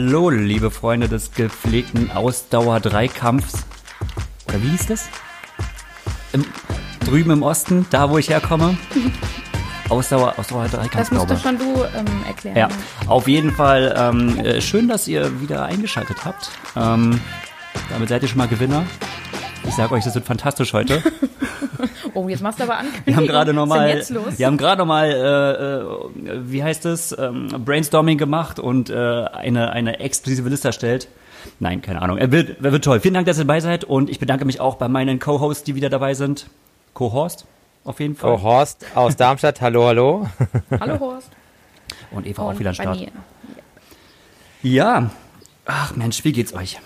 Hallo, liebe Freunde des gepflegten Ausdauer-Dreikampfs. Oder wie hieß das? Im, drüben im Osten, da wo ich herkomme. Ausdauer, Ausdauer Dreikampf. Das musst du schon du ähm, erklären. Ja, auf jeden Fall ähm, äh, schön, dass ihr wieder eingeschaltet habt. Ähm, damit seid ihr schon mal Gewinner. Ich sage euch, das wird fantastisch heute. oh, jetzt machst du aber an. Wir haben gerade nochmal, wir haben gerade nochmal, äh, äh, wie heißt es, ähm, Brainstorming gemacht und äh, eine eine exklusive Liste erstellt. Nein, keine Ahnung. Er wird, er wird toll. Vielen Dank, dass ihr dabei seid und ich bedanke mich auch bei meinen Co-Hosts, die wieder dabei sind. Co-Horst, auf jeden Fall. Oh, Horst aus Darmstadt, hallo, hallo. Hallo Horst. Und Eva Und auch wieder am Start. mir. Ja. Ach Mensch, wie geht's euch?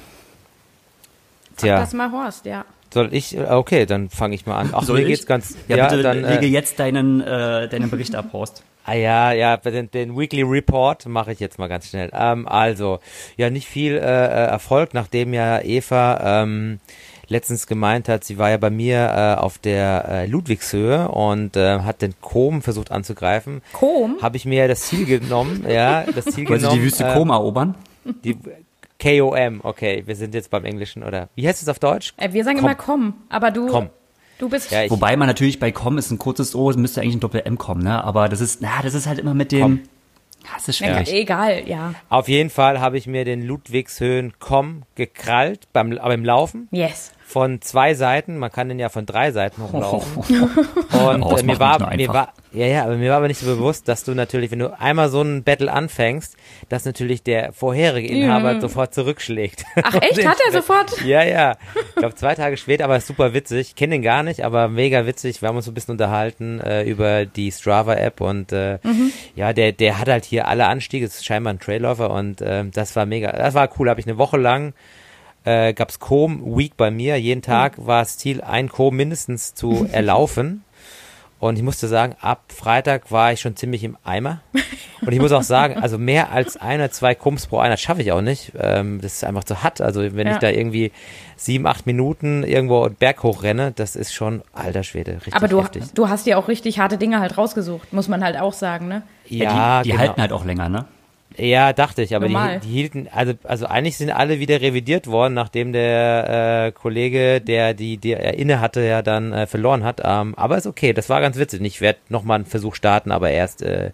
Tja, Das mal Horst, ja. Soll ich? Okay, dann fange ich mal an. Ach, Soll mir ich? geht's ganz. Ja, bitte dann. lege Äh, jetzt deinen, äh, deinen Bericht ab, Horst. ah, ja, ja, den, den Weekly Report mache ich jetzt mal ganz schnell. Ähm, also, ja, nicht viel äh, äh, Erfolg, nachdem ja Eva ähm, letztens gemeint hat, sie war ja bei mir äh, auf der äh, Ludwigshöhe und äh, hat den Kom versucht anzugreifen. Kom? Habe ich mir das Ziel genommen, ja, das Ziel Wollen Sie genommen. die Wüste äh, Kom erobern? Die KOM, okay, wir sind jetzt beim Englischen, oder? Wie heißt es auf Deutsch? Äh, wir sagen Komm. immer komm, aber du, Komm. du bist Ja, Wobei man natürlich bei Com ist ein kurzes O, es müsste eigentlich ein Doppel-M kommen, ne? Aber das ist, na, das ist halt immer mit dem. Com. Ja, es ist ja, schwierig. egal, ja. auf jeden Fall habe ich mir den Ludwigshöhen KOM gekrallt, beim, aber im Laufen. Yes. Von zwei Seiten, man kann den ja von drei Seiten hochlaufen. Und äh, mir war, mir war, ja, ja, aber mir war aber nicht so bewusst, dass du natürlich, wenn du einmal so ein Battle anfängst, dass natürlich der vorherige Inhaber Ja. sofort zurückschlägt. Ach echt, hat er sofort? Ja, ja. Ich glaube, zwei Tage später, aber super witzig. Ich kenne den gar nicht, aber mega witzig. Wir haben uns so ein bisschen unterhalten äh, über die Strava-App und äh, ja, der, der hat halt hier alle Anstiege. Es ist scheinbar ein Trailläufer und äh, das war mega. Das war cool. Habe ich eine Woche lang äh, gab's Com Week bei mir. Jeden Tag war das Ziel, ein Com mindestens zu erlaufen. Und ich musste sagen, ab Freitag war ich schon ziemlich im Eimer. Und ich muss auch sagen, also mehr als ein oder zwei Kums pro Einheit schaffe ich auch nicht. Ähm, das ist einfach zu hart. Also wenn Ja. ich da irgendwie sieben, acht Minuten irgendwo einen Berg hoch renne, das ist schon alter Schwede, richtig Aber du, heftig. du hast dir auch richtig harte Dinge halt rausgesucht, muss man halt auch sagen, ne? Ja, die, die genau. halten halt auch länger, ne? Ja, dachte ich, aber die, Normal. die hielten, also, also eigentlich sind alle wieder revidiert worden, nachdem der äh, Kollege, der die, die er inne hatte, ja dann äh, verloren hat. Ähm, aber ist okay, das war ganz witzig. Ich werde nochmal einen Versuch starten, aber erst, äh,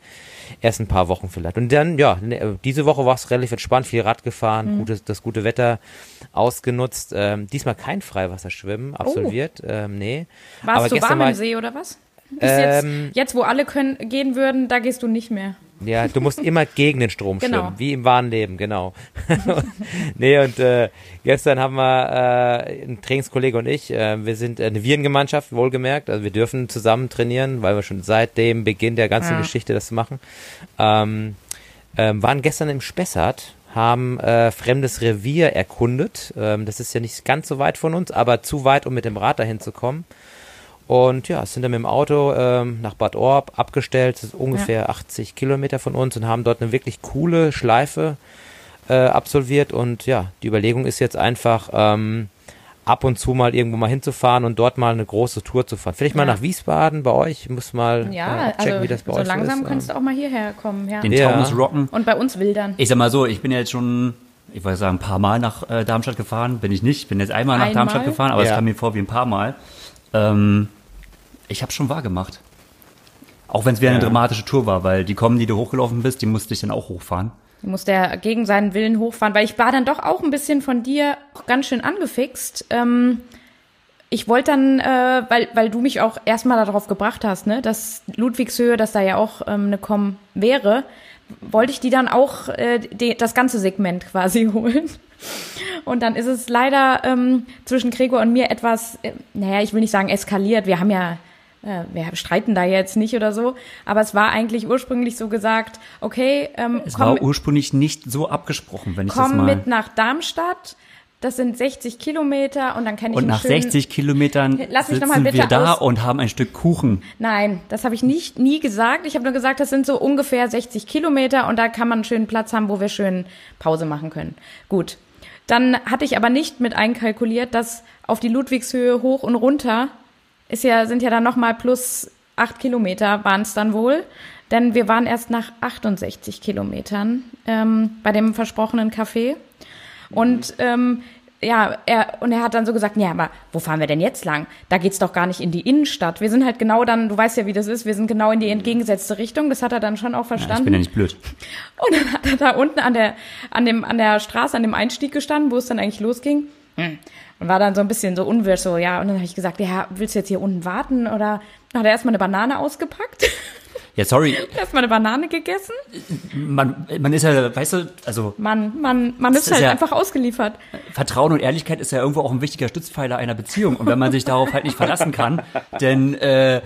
erst ein paar Wochen vielleicht. Und dann, ja, ne, diese Woche war es relativ entspannt, viel Rad gefahren, Mhm. gutes, das gute Wetter ausgenutzt. Ähm, diesmal kein Freiwasserschwimmen absolviert, ähm, nee. Warst aber du warm war im See oder was? Bist Ähm, jetzt, jetzt, wo alle können, gehen würden, da gehst du nicht mehr. Ja, du musst immer gegen den Strom Genau. schwimmen, wie im wahren Leben, genau. nee, und äh, gestern haben wir äh, ein Trainingskollege und ich, äh, wir sind eine Virengemeinschaft, wohlgemerkt, also wir dürfen zusammen trainieren, weil wir schon seit dem Beginn der ganzen Ja. Geschichte das machen. Ähm, ähm, waren gestern im Spessart, haben äh, fremdes Revier erkundet. Ähm, das ist ja nicht ganz so weit von uns, aber zu weit, um mit dem Rad dahin zu kommen. Und ja, sind dann mit dem Auto ähm, nach Bad Orb abgestellt, das ist ungefähr 80 Kilometer von uns und haben dort eine wirklich coole Schleife äh, absolviert. Und ja, die Überlegung ist jetzt einfach, ähm, ab und zu mal irgendwo mal hinzufahren und dort mal eine große Tour zu fahren. Vielleicht mal Ja. nach Wiesbaden bei euch, ich muss mal Ja, äh, checken, also wie das bei so euch langsam ist. Ähm, kannst du auch mal hierher kommen, ja. Den Ja. Taunus rocken. Und bei uns wildern. Ich sag mal so, ich bin ja jetzt schon, ich wollte sagen, ein paar Mal nach äh, Darmstadt gefahren. Bin ich nicht. Ich bin jetzt einmal nach Einmal? Darmstadt gefahren, aber es Ja. kam mir vor wie ein paar Mal. Ähm, ich habe schon wahr gemacht. Auch wenn es wieder eine Ja. dramatische Tour war, weil die kommen, die du hochgelaufen bist, die musste ich dann auch hochfahren. Muss der gegen seinen Willen hochfahren, weil ich war dann doch auch ein bisschen von dir ganz schön angefixt. Ähm, ich wollte dann, äh, weil, weil du mich auch erstmal darauf gebracht hast, ne, dass Ludwigshöhe, dass da ja auch ähm, eine Com wäre, wollte ich die dann auch äh, die, das ganze Segment quasi holen. Und dann ist es leider ähm, zwischen Gregor und mir etwas, äh, naja, ich will nicht sagen eskaliert. Wir haben ja, wir streiten da jetzt nicht oder so, aber es war eigentlich ursprünglich so gesagt, okay, ähm, Es komm, war ursprünglich nicht so abgesprochen, wenn ich das komm mal. mit nach Darmstadt. Das sind 60 Kilometer und dann kann ich und nach schönen, 60 Kilometern Lass mich noch mal sitzen wir da aus- und haben ein Stück Kuchen. Nein, das habe ich nicht nie gesagt. Ich habe nur gesagt, das sind so ungefähr 60 Kilometer und da kann man einen schönen Platz haben, wo wir schön Pause machen können. Gut. Dann hatte ich aber nicht mit einkalkuliert, dass auf die Ludwigshöhe hoch und runter ist ja, sind ja dann nochmal plus acht Kilometer waren es dann wohl. Denn wir waren erst nach 68 Kilometern ähm, bei dem versprochenen Café. Und ähm, ja, er, und er hat dann so gesagt, ja, aber wo fahren wir denn jetzt lang? Da geht's doch gar nicht in die Innenstadt. Wir sind halt genau dann, du weißt ja, wie das ist, wir sind genau in die entgegengesetzte Richtung. Das hat er dann schon auch verstanden. Ja, ich bin ja nicht blöd. Und dann hat er da unten an der, an dem, an der Straße, an dem Einstieg gestanden, wo es dann eigentlich losging. Hm. Und war dann so ein bisschen so unwirsch, so, ja. Und dann habe ich gesagt, ja, willst du jetzt hier unten warten? Oder dann hat er erstmal eine Banane ausgepackt. Ja, sorry. Erstmal eine Banane gegessen? Man, man ist ja, weißt du, also. Man, man, man ist, ist halt ja, einfach ausgeliefert. Vertrauen und Ehrlichkeit ist ja irgendwo auch ein wichtiger Stützpfeiler einer Beziehung. Und wenn man sich darauf halt nicht verlassen kann, dann äh,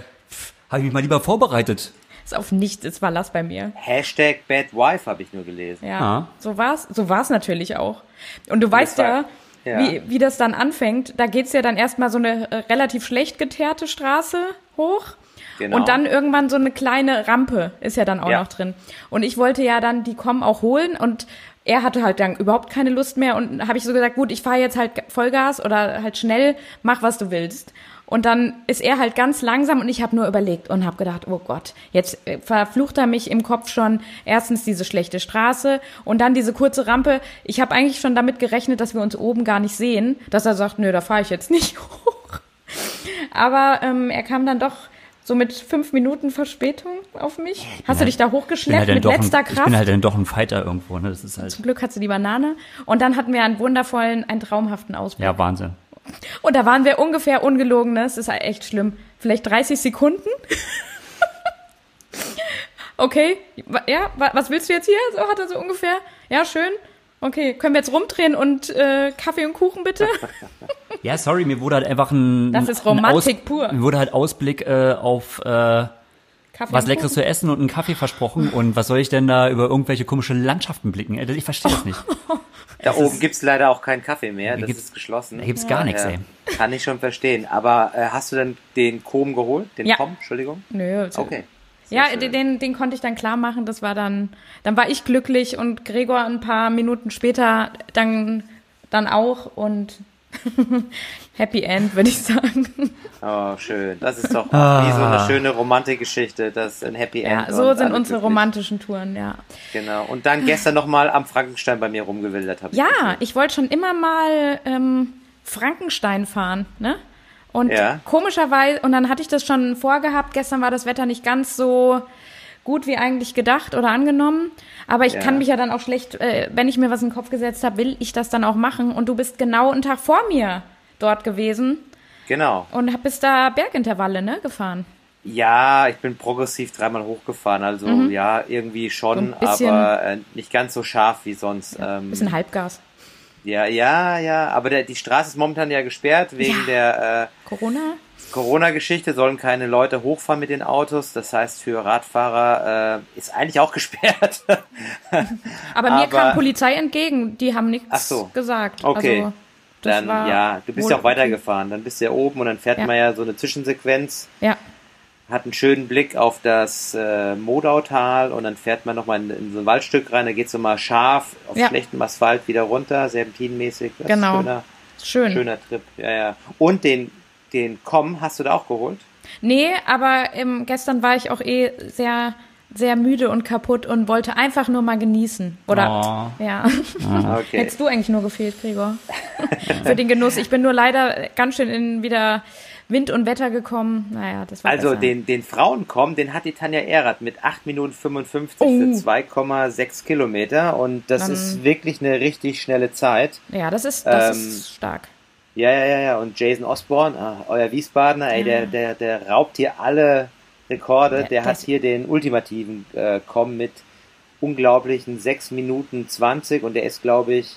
habe ich mich mal lieber vorbereitet. Ist auf nichts ist Verlass bei mir. Hashtag Bad Wife habe ich nur gelesen. Ja, ah. so war's, so war's natürlich auch. Und du weißt ja, ja, Wie, wie das dann anfängt. Da geht's ja dann erstmal so eine äh, relativ schlecht geteerte Straße hoch. Genau. Und dann irgendwann so eine kleine Rampe ist ja dann auch ja. noch drin. Und ich wollte ja dann die kommen auch holen und er hatte halt dann überhaupt keine Lust mehr und habe ich so gesagt, gut, ich fahre jetzt halt Vollgas oder halt schnell, mach was du willst. Und dann ist er halt ganz langsam und ich habe nur überlegt und habe gedacht, oh Gott, jetzt äh, verflucht er mich im Kopf schon erstens diese schlechte Straße und dann diese kurze Rampe. Ich habe eigentlich schon damit gerechnet, dass wir uns oben gar nicht sehen, dass er sagt, nö, da fahre ich jetzt nicht hoch. Aber ähm, er kam dann doch so mit fünf Minuten Verspätung auf mich. Hast du dich da hochgeschleppt halt mit letzter ein, Kraft? Ich bin halt dann doch ein Fighter irgendwo. Ne? Das ist halt Zum Glück hat sie die Banane. Und dann hatten wir einen wundervollen, einen traumhaften Ausblick. Ja, Wahnsinn. Und da waren wir ungefähr ungelogen, ne? das ist echt schlimm. Vielleicht 30 Sekunden. okay, ja, was willst du jetzt hier? So hat er so ungefähr. Ja, schön. Okay, können wir jetzt rumdrehen und äh, Kaffee und Kuchen bitte? ja, sorry, mir wurde halt einfach ein. Das ist Romantik pur. Mir wurde halt Ausblick äh, auf äh, was Leckeres zu essen und einen Kaffee versprochen. Und was soll ich denn da über irgendwelche komische Landschaften blicken? Ich verstehe das nicht. Da es oben gibt's leider auch keinen Kaffee mehr, das ist geschlossen. Da gibt's gar nichts, ey. Kann ich schon verstehen. Aber äh, hast du denn den Kom geholt? Den ja. Kom, Entschuldigung? Nö. Okay. Sehr ja, den, den konnte ich dann klar machen. Das war dann, dann war ich glücklich und Gregor ein paar Minuten später dann, dann auch und Happy End, würde ich sagen. Oh, schön. Das ist doch ah. wie so eine schöne Romantikgeschichte, das ein Happy End. Ja, so sind unsere romantischen Touren, ja. Genau. Und dann gestern nochmal am Frankenstein bei mir rumgewildert habe ich. Ja, gesehen. ich wollte schon immer mal ähm, Frankenstein fahren, ne? Und ja. komischerweise, und dann hatte ich das schon vorgehabt, gestern war das Wetter nicht ganz so gut wie eigentlich gedacht oder angenommen. Aber ich ja. kann mich ja dann auch schlecht, äh, wenn ich mir was in den Kopf gesetzt habe, will ich das dann auch machen. Und du bist genau einen Tag vor mir dort gewesen. Genau. Und bist da Bergintervalle, ne, gefahren. Ja, ich bin progressiv dreimal hochgefahren, also mhm. ja, irgendwie schon, so aber äh, nicht ganz so scharf wie sonst. Ja, ähm, bisschen Halbgas. Ja, ja, ja, aber der, die Straße ist momentan ja gesperrt wegen ja. der äh, Corona. Corona-Geschichte sollen keine Leute hochfahren mit den Autos. Das heißt, für Radfahrer äh, ist eigentlich auch gesperrt. Aber mir Aber, kam Polizei entgegen. Die haben nichts so. gesagt. Okay. Also, dann, ja, du bist ja auch weitergefahren. Dann bist du ja oben und dann fährt ja. man ja so eine Zwischensequenz. Ja. Hat einen schönen Blick auf das äh, Modautal und dann fährt man nochmal in, in so ein Waldstück rein. Da geht es so mal scharf auf ja. schlechtem Asphalt wieder runter, serpentinmäßig. Das genau. Schöner, Schön. Schöner Trip. Ja, ja. Und den den Com hast du da auch geholt? Nee, aber ähm, gestern war ich auch eh sehr sehr müde und kaputt und wollte einfach nur mal genießen. Oder oh. ja. Ah, okay. Hättest du eigentlich nur gefehlt, Gregor? Für den Genuss. Ich bin nur leider ganz schön in wieder Wind und Wetter gekommen. Naja, das war Also besser. den, den Frauenkommen, den hat die Tanja Erath mit 8 Minuten 55 oh. für 2,6 Kilometer und das Dann, ist wirklich eine richtig schnelle Zeit. Ja, das ist, das ähm, ist stark. Ja, ja, ja, ja. Und Jason Osborne, ah, euer Wiesbadener, ey, der, der, der raubt hier alle Rekorde. Ja, der hat hier den ultimativen äh, kommen mit unglaublichen 6 Minuten 20 und der ist, glaube ich,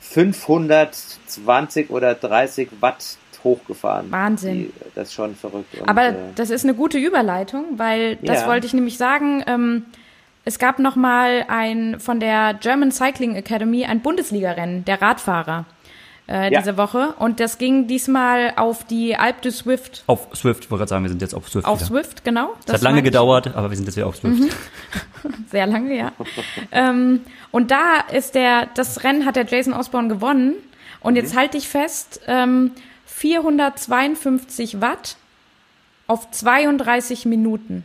520 oder 30 Watt hochgefahren. Wahnsinn. Die, das ist schon verrückt. Und, Aber äh, das ist eine gute Überleitung, weil das ja. wollte ich nämlich sagen. Ähm, es gab noch mal ein von der German Cycling Academy ein Bundesligarennen der Radfahrer äh, ja. diese Woche. Und das ging diesmal auf die Alp de Swift. Auf Swift, ich wollte gerade sagen, wir sind jetzt auf Swift. Auf wieder. Swift, genau. Das, hat lange gedauert, aber wir sind jetzt wieder auf Swift. Mhm. Sehr lange, ja. ähm, und da ist der, das Rennen hat der Jason Osborne gewonnen. Und mhm. jetzt halte ich fest, ähm, 452 Watt auf 32 Minuten.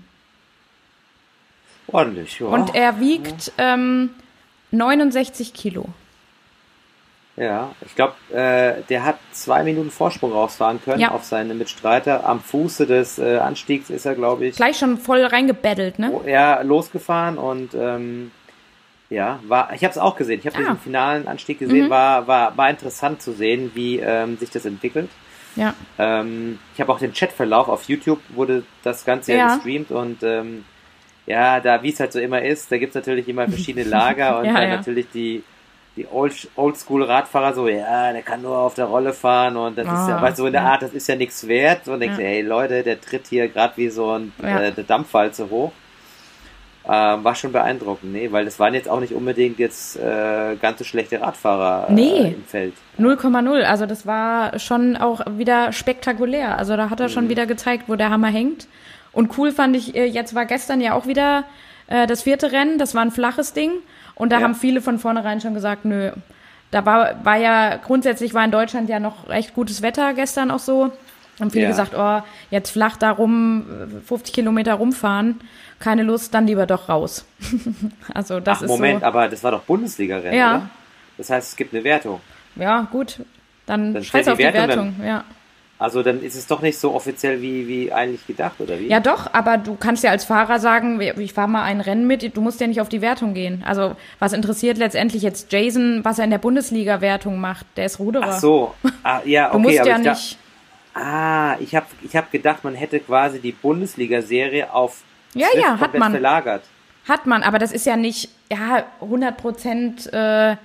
Ordentlich, ja. Und er wiegt ähm, 69 Kilo. Ja, ich glaube, äh, der hat zwei Minuten Vorsprung rausfahren können Ja. auf seine Mitstreiter. Am Fuße des äh, Anstiegs ist er, glaube ich, Gleich schon voll reingebettelt, ne? ja, losgefahren und ähm, ja, war. Ich habe es auch gesehen. Ich habe Ah. diesen finalen Anstieg gesehen. Mhm. War, war, war interessant zu sehen, wie ähm, sich das entwickelt. Ja. Ähm, ich habe auch den Chatverlauf auf YouTube wurde das Ganze ja, Ja. gestreamt und ähm, ja, da wie es halt so immer ist, da gibt's natürlich immer verschiedene Lager und Ja, dann ja. natürlich die die Old- Oldschool-Radfahrer so, ja, der kann nur auf der Rolle fahren und das ist ja, Ah, weißt du, so in der. Art, das ist ja nichts wert. Und denkst, Ja. hey Leute, der tritt hier gerade wie so ein Ja. äh, der Dampfwalze hoch. Ähm, war schon beeindruckend, nee, weil das waren jetzt auch nicht unbedingt jetzt äh, ganz so schlechte Radfahrer äh, Nee. im Feld. 0,0. Also das war schon auch wieder spektakulär. Also da hat er Mhm. schon wieder gezeigt, wo der Hammer hängt. Und cool fand ich, äh, jetzt war gestern ja auch wieder äh, das vierte Rennen. Das war ein flaches Ding. Und da Ja. haben viele von vornherein schon gesagt, nö. Da war, war ja, grundsätzlich war in Deutschland ja noch recht gutes Wetter gestern auch so. Haben viele Ja. gesagt, oh, jetzt flach da rum, äh, 50 Kilometer rumfahren. Keine Lust, dann lieber doch raus. also das Ach, ist Moment, so. aber das war doch Bundesliga-Rennen, Ja. oder? Das heißt, es gibt eine Wertung. Ja, gut. Dann, Dann scheiß auf die die Wertung Wertung, ja. Also dann ist es doch nicht so offiziell wie, wie eigentlich gedacht, oder wie? Ja, doch, aber du kannst ja als Fahrer sagen, ich fahre mal ein Rennen mit, du musst ja nicht auf die Wertung gehen. Also, was interessiert letztendlich jetzt Jason, was er in der Bundesliga-Wertung macht? Der ist Ruderer. Ach so. Ah, ja, okay, Du musst ja nicht. Ah, ich habe ich hab gedacht, man hätte quasi die Bundesliga-Serie auf Ja, Swift ja, hat man. verlagert. Hat man, aber das ist ja nicht, ja, 100 Prozent, äh,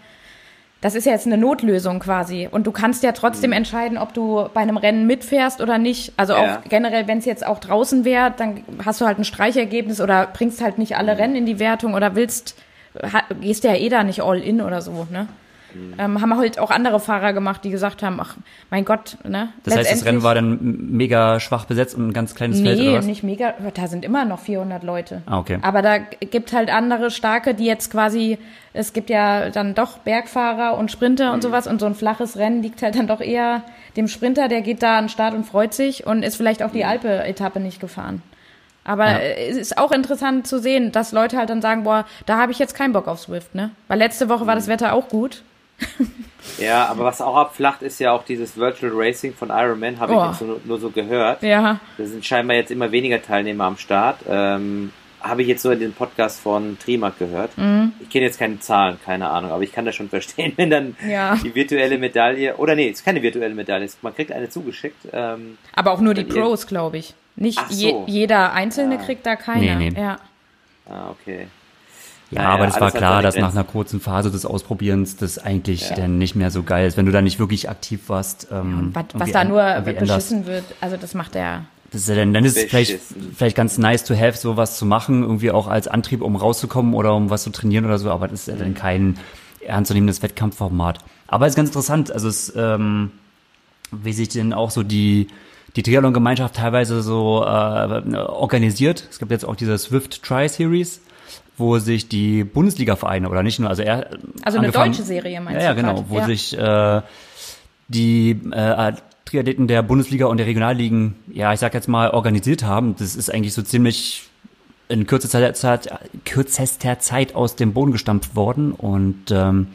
das ist ja jetzt eine Notlösung quasi. Und du kannst ja trotzdem entscheiden, ob du bei einem Rennen mitfährst oder nicht. Also Ja. auch generell, wenn es jetzt auch draußen wäre, dann hast du halt ein Streichergebnis oder bringst halt nicht alle Rennen in die Wertung oder willst, ha, gehst ja eh da nicht all in oder so, ne? Ähm, haben halt auch andere Fahrer gemacht, die gesagt haben, ach, mein Gott, ne? Das heißt, das Rennen war dann mega schwach besetzt und ein ganz kleines Feld oder Nee, was? nicht mega. Da sind immer noch 400 Leute. Ah, okay. Aber da gibt halt andere starke, die jetzt quasi, es gibt ja dann doch Bergfahrer und Sprinter Mhm. und sowas und so ein flaches Rennen liegt halt dann doch eher dem Sprinter, der geht da an den Start und freut sich und ist vielleicht auch die Alpe-Etappe nicht gefahren. Aber Mhm. Ja. es ist auch interessant zu sehen, dass Leute halt dann sagen, boah, da habe ich jetzt keinen Bock auf Swift, ne? Weil letzte Woche war das Mhm. Wetter auch gut. Ja, aber was auch abflacht, ist ja auch dieses Virtual Racing von Ironman, habe Oh. ich jetzt nur, nur so gehört. Ja. Da sind scheinbar jetzt immer weniger Teilnehmer am Start. Ähm, habe ich jetzt so in den Podcast von Trimark gehört. Mhm. Ich kenne jetzt keine Zahlen, keine Ahnung, aber ich kann das schon verstehen, wenn dann Ja. die virtuelle Medaille, oder nee, es ist keine virtuelle Medaille, es- man kriegt eine zugeschickt. Ähm, Aber auch nur die Pros, glaube ich. Nicht Ach so. je, jeder Einzelne Ah. kriegt da keiner. Nee, nee. Ja. ah, okay. Ja, aber das war klar, dass nach einer kurzen Phase des Ausprobierens das eigentlich Ja. dann nicht mehr so geil ist, wenn du da nicht wirklich aktiv warst. Ähm, Was, was da nur beschissen wird, also das macht er. Das ist ja dann, dann ist es vielleicht, vielleicht ganz nice to have, sowas zu machen, irgendwie auch als Antrieb, um rauszukommen oder um was zu trainieren oder so, aber das ist ja dann kein ernstzunehmendes Wettkampfformat. Aber es ist ganz interessant, also es, ähm, wie sich denn auch so die, die Triathlon-Gemeinschaft teilweise so äh, organisiert. Es gibt jetzt auch diese Swift Tri Series, wo sich die Bundesliga-Vereine oder nicht nur, also er Also eine deutsche Serie meinst ja, ja, du genau, grad? wo Ja. sich äh, die äh, Triathleten der Bundesliga und der Regionalligen, ja, ich sag jetzt mal, organisiert haben. Das ist eigentlich so ziemlich in kürzester Zeit, kürzester Zeit aus dem Boden gestampft worden und ähm,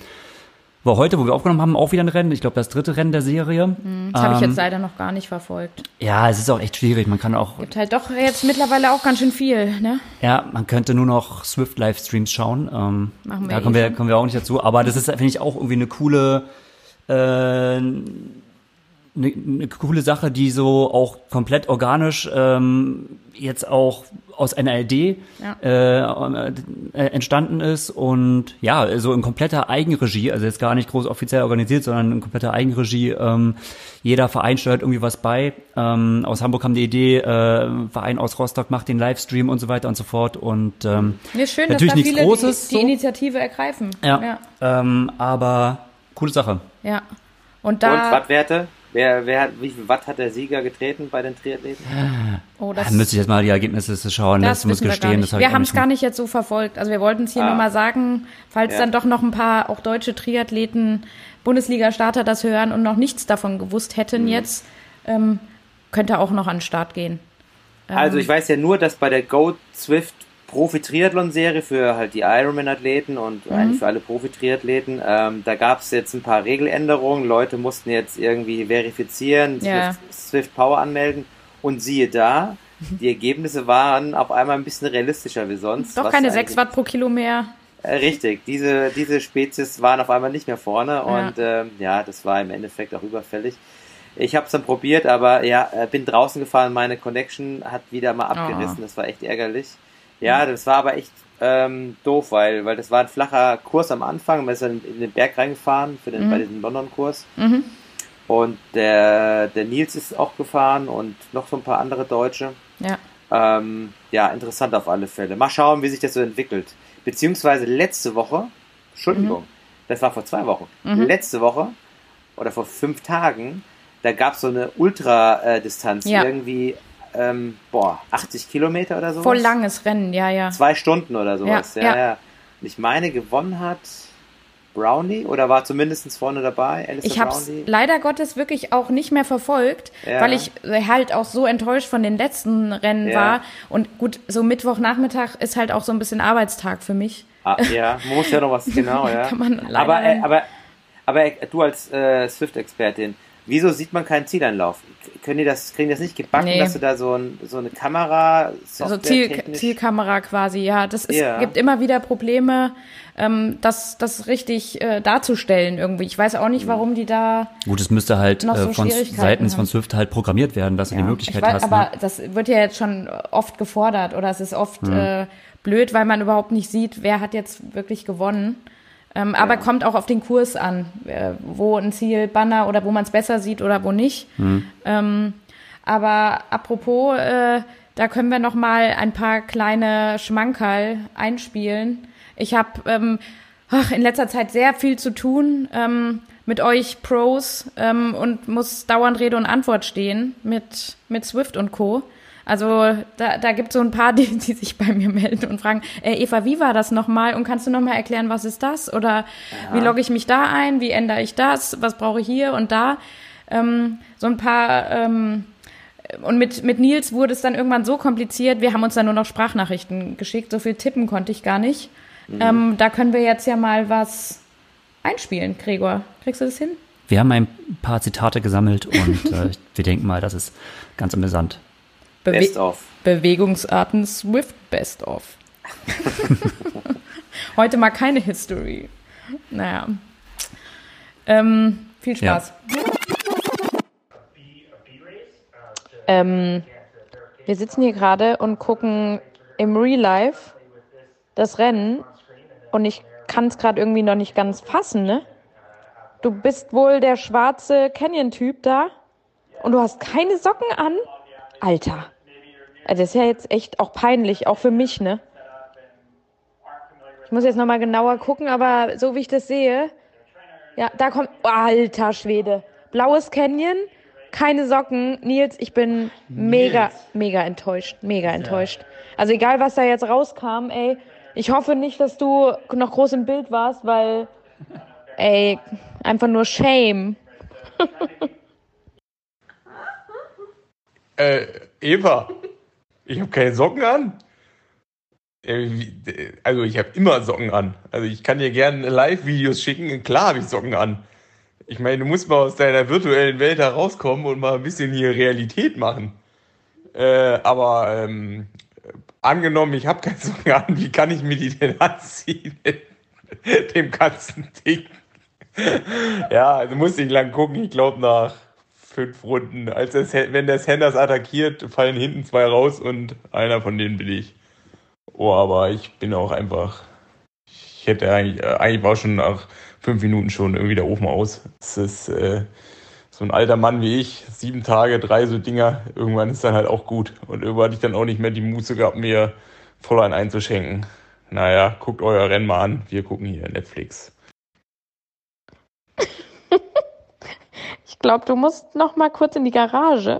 war heute, wo wir aufgenommen haben, auch wieder ein Rennen. Ich glaube, das dritte Rennen der Serie. Das habe ich Ähm, jetzt leider noch gar nicht verfolgt. Ja, es ist auch echt schwierig. Man kann auch, Gibt halt doch jetzt mittlerweile auch ganz schön viel, ne? ja, man könnte nur noch Swift Livestreams schauen. Ähm, Machen wir da kommen eh wir, schon. kommen wir auch nicht dazu. Aber das ist, finde ich, auch irgendwie eine coole, äh, eine, eine coole Sache, die so auch komplett organisch ähm, jetzt auch aus einer Idee Ja. äh, äh, entstanden ist und ja, so in kompletter Eigenregie, also jetzt gar nicht groß offiziell organisiert, sondern in kompletter Eigenregie. Ähm, jeder Verein steuert irgendwie was bei. Ähm, aus Hamburg haben die Idee, äh, ein Verein aus Rostock macht den Livestream und so weiter und so fort und ähm, ist schön, Natürlich dass da nichts viele Großes, die, die so. Initiative ergreifen. ja, ja. Ähm, aber coole Sache. ja. Und Und da, Wattwerte? Wer, wer hat, wie viel Watt hat der Sieger getreten bei den Triathleten? oh, Da das, müsste ich jetzt mal die Ergebnisse schauen. Das, muss wir gar gestehen, das wir auch haben es gar nicht jetzt so verfolgt. Also wir wollten es hier Ah. nur mal sagen, falls Ja. dann doch noch ein paar auch deutsche Triathleten, Bundesliga-Starter das hören und noch nichts davon gewusst hätten Mhm. jetzt, ähm, könnte auch noch an den Start gehen. Also ich weiß ja nur, dass bei der Go Swift Profi-Triathlon-Serie für halt die Ironman-Athleten und Mhm. eigentlich für alle Profi-Triathleten, ähm, da gab es jetzt ein paar Regeländerungen. Leute mussten jetzt irgendwie verifizieren, Ja. Swift, Swift Power anmelden und siehe da, die Ergebnisse waren auf einmal ein bisschen realistischer wie sonst. Doch keine eigentlich- 6 Watt pro Kilo mehr. Äh, richtig, diese, diese Spezies waren auf einmal nicht mehr vorne und ähm, ja, das war im Endeffekt auch überfällig. Ich habe es dann probiert, aber ja, äh, bin draußen gefahren, meine Connection hat wieder mal abgerissen, das war echt ärgerlich. Ja, das war aber echt ähm, doof, weil, weil das war ein flacher Kurs am Anfang, man ist dann in den Berg reingefahren für den, bei diesem London-Kurs. Mhm. Und der, der Nils ist auch gefahren und noch so ein paar andere Deutsche. Ja. Ähm, ja, interessant auf alle Fälle. Mal schauen, wie sich das so entwickelt. Beziehungsweise letzte Woche, Entschuldigung, das war vor zwei Wochen, letzte Woche oder vor fünf Tagen, da gab es so eine Ultra-Distanz, Ja. irgendwie, ähm, boah, 80 Kilometer oder so. Voll langes Rennen, ja, ja. Zwei Stunden oder sowas. Ja, Ja, ja. ja. Und Ich meine, gewonnen hat Brownie oder war zumindest vorne dabei. Alistair Ich habe es leider Gottes wirklich auch nicht mehr verfolgt, Ja. weil ich halt auch so enttäuscht von den letzten Rennen Ja. war. Und gut, so Mittwochnachmittag ist halt auch so ein bisschen Arbeitstag für mich. Ah, ja, muss ja noch was, genau, ja. Kann man leider- aber, äh, aber, aber äh, du als äh, Swift-Expertin, wieso sieht man keinen Zieleinlauf? K- Können die das, kriegen die das nicht gebacken, Nee. dass du da so, ein, so eine Kamera, Also Ziel, Zielkamera quasi, ja. Das ist, Ja. gibt immer wieder Probleme, ähm, das, das richtig äh, darzustellen irgendwie. Ich weiß auch nicht, warum die da. Gut, es müsste halt Noch so äh, von Schwierigkeiten seitens haben. von Swift halt programmiert werden, dass du die Ich Möglichkeit weiß, hast. aber ne? das wird ja jetzt schon oft gefordert oder es ist oft Mhm. äh, blöd, weil man überhaupt nicht sieht, wer hat jetzt wirklich gewonnen. Ähm, Aber kommt auch auf den Kurs an, äh, wo ein Zielbanner oder wo man es besser sieht oder wo nicht. Mhm. Ähm, aber apropos, äh, da können wir noch mal ein paar kleine Schmankerl einspielen. Ich habe ähm, in letzter Zeit sehr viel zu tun ähm, mit euch Pros ähm, und muss dauernd Rede und Antwort stehen mit, mit Swift und Co. Also da, da gibt es so ein paar, die, die sich bei mir melden und fragen, äh, Eva, wie war das nochmal? Und kannst du nochmal erklären, was ist das? Oder wie logge ich mich da ein? Wie ändere ich das? Was brauche ich hier und da? Ähm, so ein paar ähm, und mit, mit Nils wurde es dann irgendwann so kompliziert, wir haben uns dann nur noch Sprachnachrichten geschickt, so viel tippen konnte ich gar nicht. Ähm, da können wir jetzt ja mal was einspielen, Gregor. Kriegst du das hin? Wir haben ein paar Zitate gesammelt und äh, wir denken mal, das ist ganz amüsant. Bewe Best of. Bewegungsarten Swift Best of. Heute mal keine History. Naja. Ähm, viel Spaß. Ähm, wir sitzen hier gerade und gucken im Real Life das Rennen und ich kann es gerade irgendwie noch nicht ganz fassen, ne? Du bist wohl der schwarze Canyon-Typ da und du hast keine Socken an? Alter. Also das ist ja jetzt echt auch peinlich, auch für mich, ne? Ich muss jetzt nochmal genauer gucken, aber so wie ich das sehe, ja, da kommt, alter Schwede. Blaues Canyon, keine Socken. Nils, ich bin mega, mega enttäuscht, mega enttäuscht. Also egal, was da jetzt rauskam, ey, ich hoffe nicht, dass du noch groß im Bild warst, weil, ey, einfach nur Shame. Äh, Eva, ich habe keine Socken an. Äh, wie- Also ich habe immer Socken an. Also ich kann dir gerne Live-Videos schicken. Klar habe ich Socken an. Ich meine, du musst mal aus deiner virtuellen Welt herauskommen und mal ein bisschen hier Realität machen. Äh, aber ähm, angenommen, ich habe keine Socken an, wie kann ich mir die denn anziehen? Dem ganzen Ding. Ja, also musste ich lang gucken. Ich glaube nach fünf Runden. Als das, wenn der Sanders attackiert, fallen hinten zwei raus und einer von denen bin ich. Oh, aber ich bin auch einfach. Ich hätte eigentlich, äh, eigentlich war schon nach fünf Minuten schon irgendwie der Ofen aus. Es ist äh, so ein alter Mann wie ich, sieben Tage, drei so Dinger. Irgendwann ist dann halt auch gut. Und irgendwann hatte ich dann auch nicht mehr die Muße gehabt, mir voll ein einzuschenken. Naja, guckt euer Rennen mal an. Wir gucken hier Netflix. Ich glaube, du musst noch mal kurz in die Garage.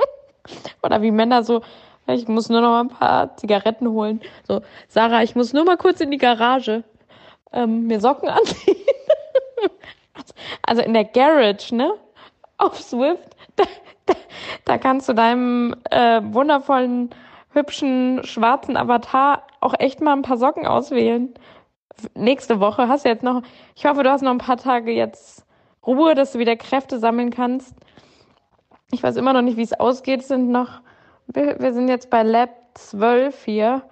Oder wie Männer so, ich muss nur noch ein paar Zigaretten holen. So, Sarah, ich muss nur mal kurz in die Garage. Ähm, mir Socken anziehen. also in der Garage, ne? Auf Swift. Da, da, da Da kannst du deinem äh, wundervollen, hübschen, schwarzen Avatar auch echt mal ein paar Socken auswählen. Nächste Woche hast du jetzt noch, ich hoffe, du hast noch ein paar Tage jetzt Ruhe, dass du wieder Kräfte sammeln kannst. Ich weiß immer noch nicht, wie es ausgeht. Sind noch, wir, wir sind jetzt bei Lab 12 hier.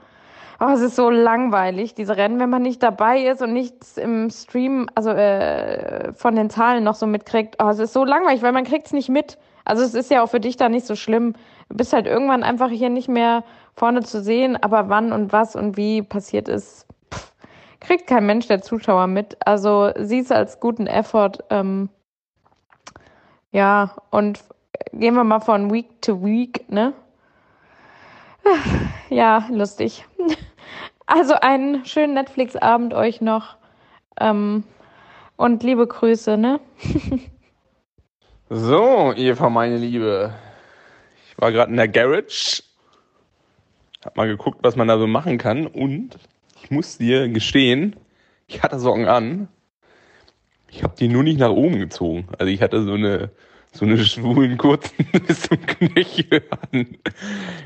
Oh, es ist so langweilig, diese Rennen, wenn man nicht dabei ist und nichts im Stream, also äh, von den Zahlen noch so mitkriegt. Oh, es ist so langweilig, weil man kriegt es nicht mit. Also es ist ja auch für dich da nicht so schlimm. Du bist halt irgendwann einfach hier nicht mehr vorne zu sehen, aber wann und was und wie passiert ist, kriegt kein Mensch der Zuschauer mit. Also siehst als guten Effort. Ähm, ja, und gehen wir mal von Week to Week, ne? Ja, lustig. Also einen schönen Netflix-Abend euch noch. Ähm, und liebe Grüße, ne? So, Eva, meine Liebe. Ich war gerade in der Garage. Hab mal geguckt, was man da so machen kann. Und ich muss dir gestehen, ich hatte Socken an. Ich habe die nur nicht nach oben gezogen. Also ich hatte so eine so eine schwulen kurzen bis zum Knöchel an.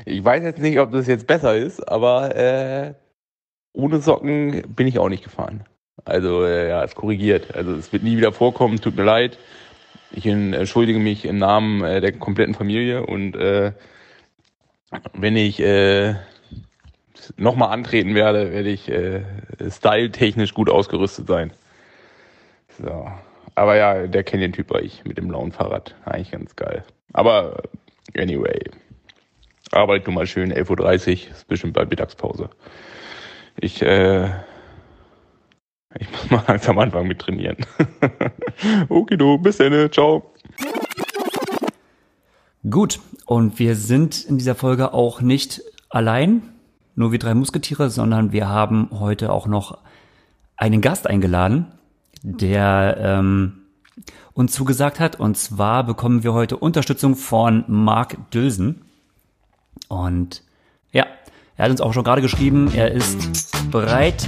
Ich weiß jetzt nicht, ob das jetzt besser ist, aber äh, ohne Socken bin ich auch nicht gefahren. Also äh, ja, es korrigiert. Also es wird nie wieder vorkommen, tut mir leid. Ich entschuldige mich im Namen äh, der kompletten Familie und äh, wenn ich äh, nochmal antreten werde, werde ich äh, styletechnisch gut ausgerüstet sein. So. Aber ja, der Canyon-Typ war ich mit dem blauen Fahrrad. Eigentlich ganz geil. Aber anyway. Arbeit du mal schön, 11.30 Uhr, ist bestimmt bald Mittagspause. Ich, äh, ich muss mal langsam anfangen mit trainieren. okay, du, bis dann, ciao. Gut, und wir sind in dieser Folge auch nicht allein, nur wie drei Musketiere, sondern wir haben heute auch noch einen Gast eingeladen, der ähm, uns zugesagt hat. Und zwar bekommen wir heute Unterstützung von Marc Dülsen. Und ja, er hat uns auch schon gerade geschrieben, er ist bereit,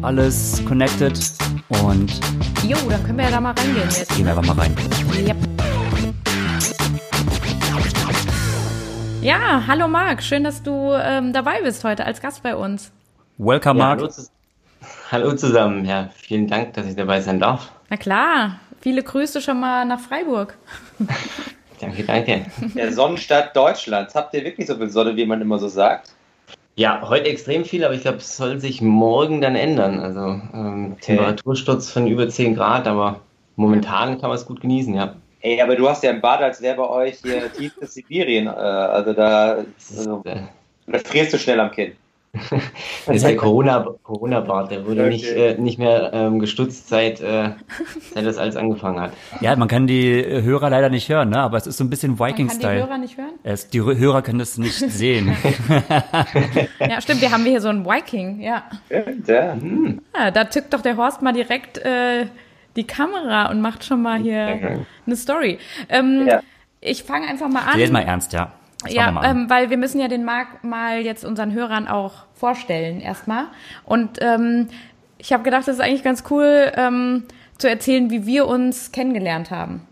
alles connected und Jo, dann können wir ja da mal reingehen jetzt. gehen wir einfach mal rein. Yep. Ja, hallo Marc, schön, dass du ähm, dabei bist heute als Gast bei uns. Welcome, Ja, Marc. hallo, hallo zusammen. Ja, vielen Dank, dass ich dabei sein darf. Na klar, viele Grüße schon mal nach Freiburg. Danke, danke. Der Sonnenstadt Deutschlands. Habt ihr wirklich so viel Sonne, wie man immer so sagt? Ja, heute extrem viel, aber ich glaube, es soll sich morgen dann ändern. Also ähm, Temperatursturz von über 10 Grad, aber momentan kann man es gut genießen, ja. Ey, aber du hast ja ein Bad, als wäre bei euch hier tiefstes Sibirien. Äh, also da, also, Äh, da frierst du schnell am Kinn. Das ist der Corona, Corona-Bart, der wurde Okay. nicht, äh, nicht mehr ähm, gestutzt, seit, äh, seit das alles angefangen hat. Ja, man kann die Hörer leider nicht hören, ne? aber es ist so ein bisschen Man kann die Viking-Style. Hörer nicht hören? Es- Die Hörer können das nicht sehen. Ja, stimmt, wir haben wir hier so einen Viking, ja. Ja. ja. Da tückt doch der Horst mal direkt äh, die Kamera und macht schon mal hier eine Story. Ähm, Ja. Ich fange einfach mal an. Jetzt mal ernst, ja. Ja, ähm, weil wir müssen ja den Marc mal jetzt unseren Hörern auch vorstellen erstmal. Und ähm, ich habe gedacht, das ist eigentlich ganz cool ähm, zu erzählen, wie wir uns kennengelernt haben.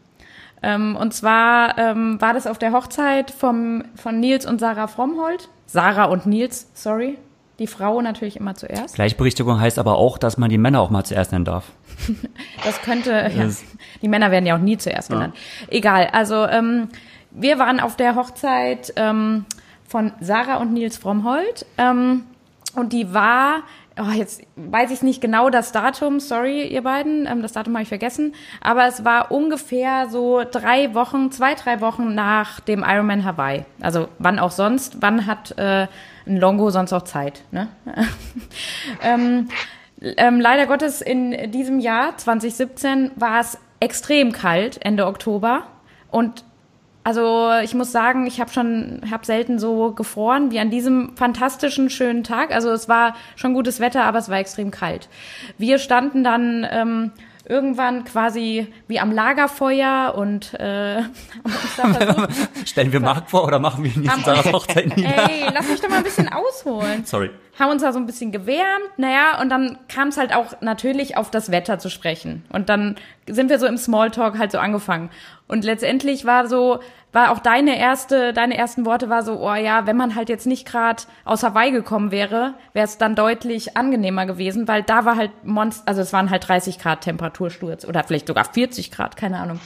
Ähm, und zwar ähm, war das auf der Hochzeit vom, von Nils und Sarah Frommhold. Sarah und Nils, sorry. Die Frau natürlich immer zuerst. Gleichberechtigung heißt aber auch, dass man die Männer auch mal zuerst nennen darf. Das könnte, ja, die Männer werden ja auch nie zuerst genannt. Egal, also ähm, wir waren auf der Hochzeit ähm, von Sarah und Nils Frommhold ähm, und die war, oh, jetzt weiß ich nicht genau das Datum, sorry ihr beiden, ähm, das Datum habe ich vergessen, aber es war ungefähr so drei Wochen, zwei, drei Wochen nach dem Ironman Hawaii. Also wann auch sonst, wann hat äh, ein Longo sonst auch Zeit, ne? ähm, ähm, leider Gottes in diesem Jahr 2017 war es extrem kalt Ende Oktober und also ich muss sagen, ich habe schon habe selten so gefroren wie an diesem fantastischen schönen Tag. Also es war schon gutes Wetter, aber es war extrem kalt. Wir standen dann ähm, irgendwann quasi wie am Lagerfeuer und äh, Stellen wir Marc vor oder machen wir ihn in seiner Hochzeit nieder? ey, lass mich doch mal ein bisschen ausholen Sorry. haben uns da so ein bisschen gewärmt, naja, und dann kam es halt auch natürlich auf das Wetter zu sprechen. Und dann sind wir so im Smalltalk halt so angefangen. Und letztendlich war so, war auch deine erste, deine ersten Worte war so, oh ja, wenn man halt jetzt nicht gerade aus Hawaii gekommen wäre, wäre es dann deutlich angenehmer gewesen, weil da war halt Monst, also es waren halt 30 Grad Temperatursturz oder vielleicht sogar 40 Grad, keine Ahnung.